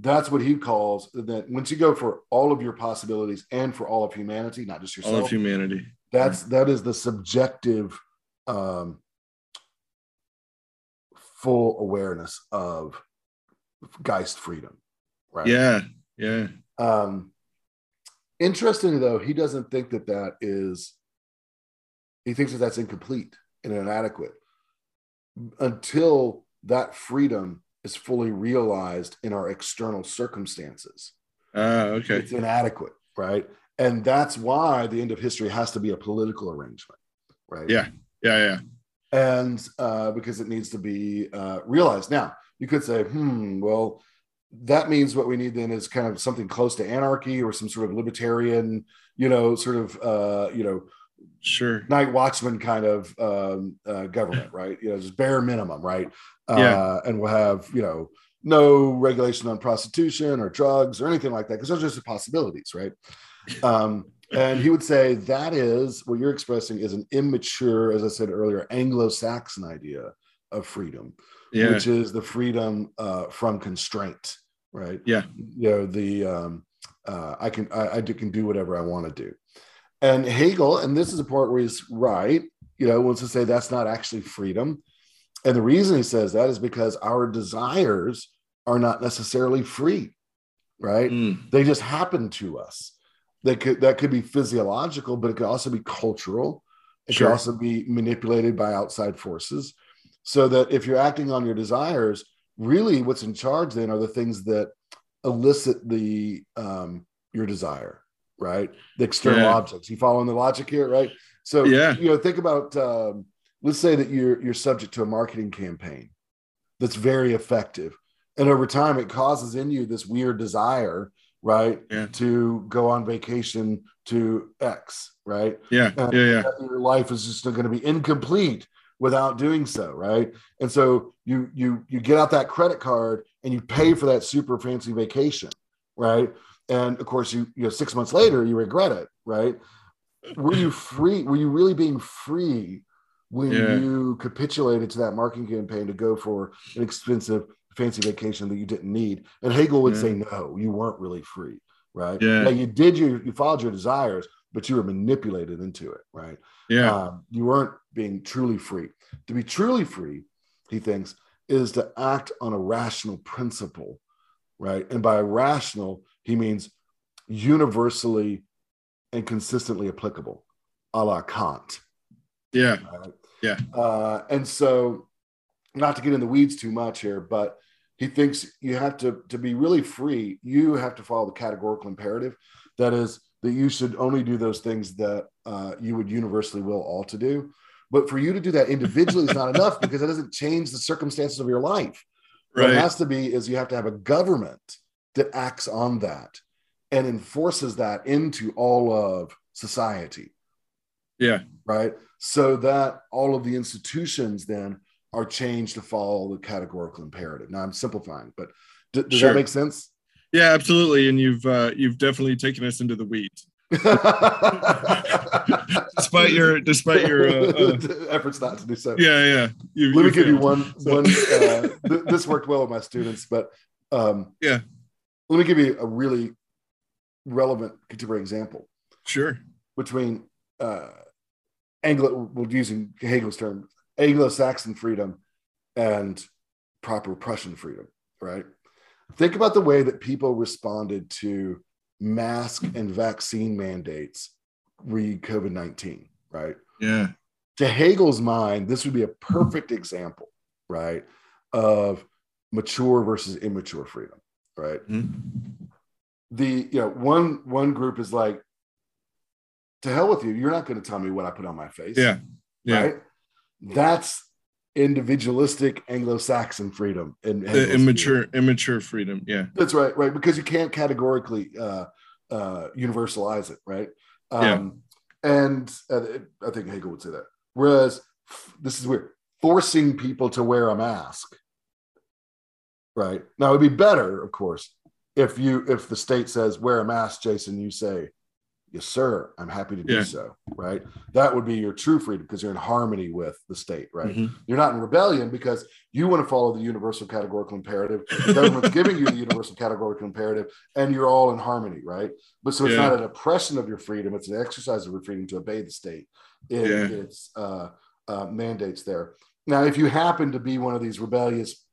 that's what he calls that once you go for all of your possibilities and for all of humanity not just yourself all of humanity. that's that is the subjective um full awareness of geist freedom right? Yeah yeah. Um interestingly though he doesn't think that that is he thinks that that's incomplete and inadequate. Until that freedom is fully realized in our external circumstances ah okay it's inadequate, right? And that's why the end of history has to be a political arrangement, right? Yeah. yeah yeah And uh, because it needs to be uh, realized. Now, you could say, hmm, well, that means what we need then is kind of something close to anarchy or some sort of libertarian, you know, sort of, uh, you know, sure night watchman kind of um, uh, government, right? You know, just bare minimum, right? Uh, Yeah. And we'll have, you know, no regulation on prostitution or drugs or anything like that, because those are just possibilities, right? Um, and he would say that is what you're expressing is an immature, as I said earlier, Anglo-Saxon idea of freedom, yeah which is the freedom uh, from constraint, right? Yeah. You know, the um, uh, I can I, I do, can do whatever I want to do. And Hegel, and this is a part where he's right, you know, wants to say that's not actually freedom. And the reason he says that is because our desires are not necessarily free, right? Mm. They just happen to us. They could that could be physiological, but it could also be cultural. It Sure. could also be manipulated by outside forces. So that if you're acting on your desires, really what's in charge then are the things that elicit the um, your desire, right? The external Yeah. objects. You following the logic here, right? So Yeah. you know, think about um, let's say that you're you're subject to a marketing campaign that's very effective, and over time it causes in you this weird desire, right, Yeah. to go on vacation to X, right? Yeah. Uh, Yeah. Yeah. your life is just going to be incomplete without doing so right and so you you you get out that credit card and you pay for that super fancy vacation right and of course you you know six months later you regret it right were you free were you really being free when Yeah. you capitulated to that marketing campaign to go for an expensive fancy vacation that you didn't need and hegel would Yeah. say no you weren't really free right Yeah. you did your you followed your desires but you were manipulated into it right Yeah. um, you weren't being truly free. To be truly free, he thinks, is to act on a rational principle, right? And by rational, he means universally and consistently applicable, a la Kant. Yeah. Right? Yeah. Uh, and so, not to get in the weeds too much here, but he thinks you have to to be really free. You have to follow the categorical imperative. That is that you should only do those things that uh, you would universally will all to do. But for you to do that individually is not enough because it doesn't change the circumstances of your life. What Right. it has to be is you have to have a government that acts on that and enforces that into all of society Yeah. right? So that all of the institutions then are changed to follow the categorical imperative. Now I'm simplifying, but d- does Sure. that make sense? Yeah. Absolutely. And you've uh, you've definitely taken us into the weeds, despite your despite your. Uh, uh, efforts not to do so. yeah. Yeah. You, Let me give you one. So- one uh, th- this worked well with my students, but um, Yeah. Let me give you a really relevant contemporary example Sure. between uh, Anglo, well, using Hegel's term, Anglo-Saxon freedom and proper Prussian freedom, right? Think about the way that people responded to mask and vaccine mandates re COVID 19, right? Yeah. To Hegel's mind, this would be a perfect example, right, of mature versus immature freedom, right? Mhm. the you know one one group is like to hell with you you're not going to tell me what i put on my face Yeah. Yeah. right that's individualistic anglo-saxon freedom and Hegel's view. immature immature freedom. Yeah. that's right right because you can't categorically uh uh universalize it right um and uh, i think hegel would say that whereas f- this is weird forcing people to wear a mask right now it'd be better of course if you if the state says wear a mask jason you say yes sir i'm happy to do Yeah. so right that would be your true freedom because you're in harmony with the state right Mhm. you're not in rebellion because you want to follow the universal categorical imperative the government's giving you the universal categorical imperative and you're all in harmony right but so it's Yeah. not an oppression of your freedom it's an exercise of your freedom to obey the state in Yeah. its uh, uh, mandates there now if you happen to be one of these rebellious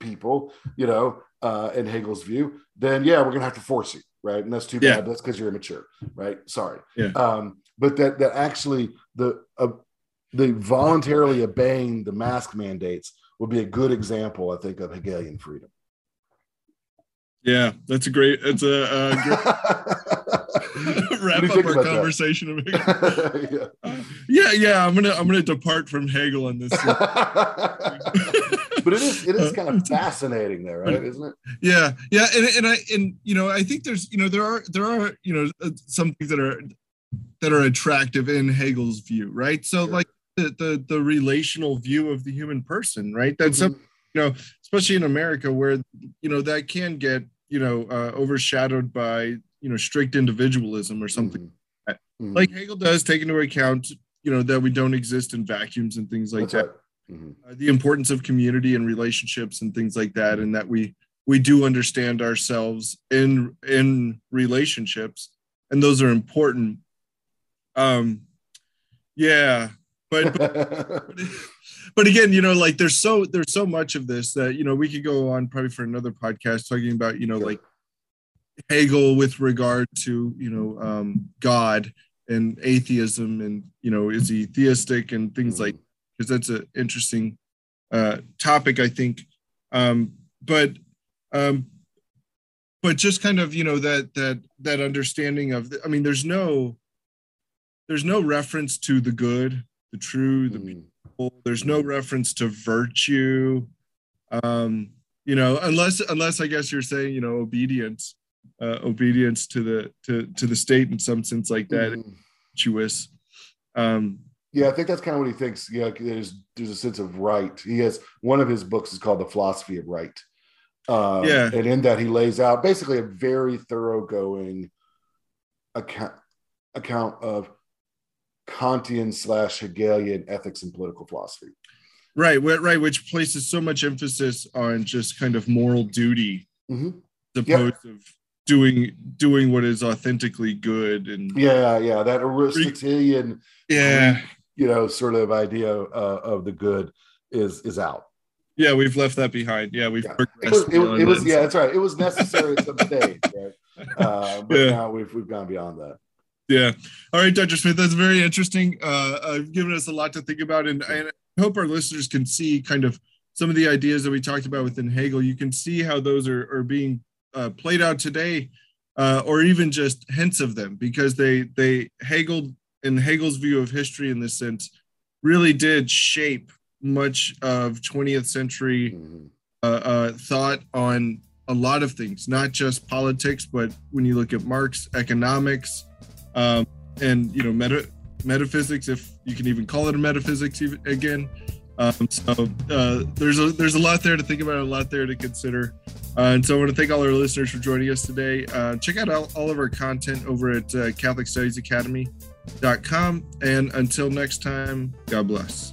people you know uh, in hegel's view then yeah we're gonna have to force you right and that's too Yeah. bad that's because you're immature right sorry Yeah. um, but that that actually the uh, the voluntarily obeying the mask mandates would be a good example, I think, of Hegelian freedom. Yeah. That's a great. It's a, uh What wrap up our conversation. Yeah. yeah. Yeah. I'm gonna I'm gonna depart from Hegel on this. but it is it is kind of fascinating there, right? Isn't it? yeah yeah and, and i and you know i think there's you know there are there are you know uh, some things that are that are attractive in hegel's view right so Sure. like the, the the relational view of the human person right that's Mhm. some especially in america where you know that can get you know uh, overshadowed by you know strict individualism or something Mhm. Mhm. like hegel does take into account you know that we don't exist in vacuums and things like That's that right. Mhm. uh, the importance of community and relationships and things like that and that we we do understand ourselves in in relationships and those are important. Um yeah but, but but again you know like there's so there's so much of this that you know we could go on probably for another podcast talking about you know like hegel with regard to you know um god and atheism and you know is he theistic and things like because that's an interesting uh topic i think um but um but just kind of you know that that that understanding of the, i mean there's no there's no reference to the good the true the mm. people there's no reference to virtue um you know unless unless i guess you're saying you know obedience uh, obedience to the to to the state in some sense like that mm. virtuous um yeah i think that's kind of what he thinks yeah there's there's a sense of right he has one of his books is called the philosophy of right uh, yeah. And in that, he lays out basically a very thoroughgoing account, account of Kantian slash Hegelian ethics and political philosophy. Right, right, which places so much emphasis on just kind of moral duty, mm-hmm. opposed yep. of doing doing what is authentically good and yeah, yeah, that Aristotelian, yeah, you know, sort of idea uh, of the good is is out. Yeah, we've left that behind. Yeah, we've yeah. It was, it, it was yeah, that's right. It was necessary at some stage, right? Uh, but yeah. now we've we've gone beyond that. Yeah. All right, Dr. Smith, that's very interesting. Uh, uh, given us a lot to think about, and, and I hope our listeners can see kind of some of the ideas that we talked about within Hegel. You can see how those are are being uh, played out today, uh, or even just hints of them, because they they Hegel in Hegel's view of history in this sense really did shape much of 20th century mm-hmm. uh, uh, thought on a lot of things, not just politics, but when you look at Marx, economics, um, and you know meta, metaphysics, if you can even call it a metaphysics even, again. Um, so uh, there's a there's a lot there to think about, a lot there to consider. Uh, and so I want to thank all our listeners for joining us today. Uh, check out all, all, of our content over at uh, CatholicStudiesAcademy.com. Dot com and until next time, God bless.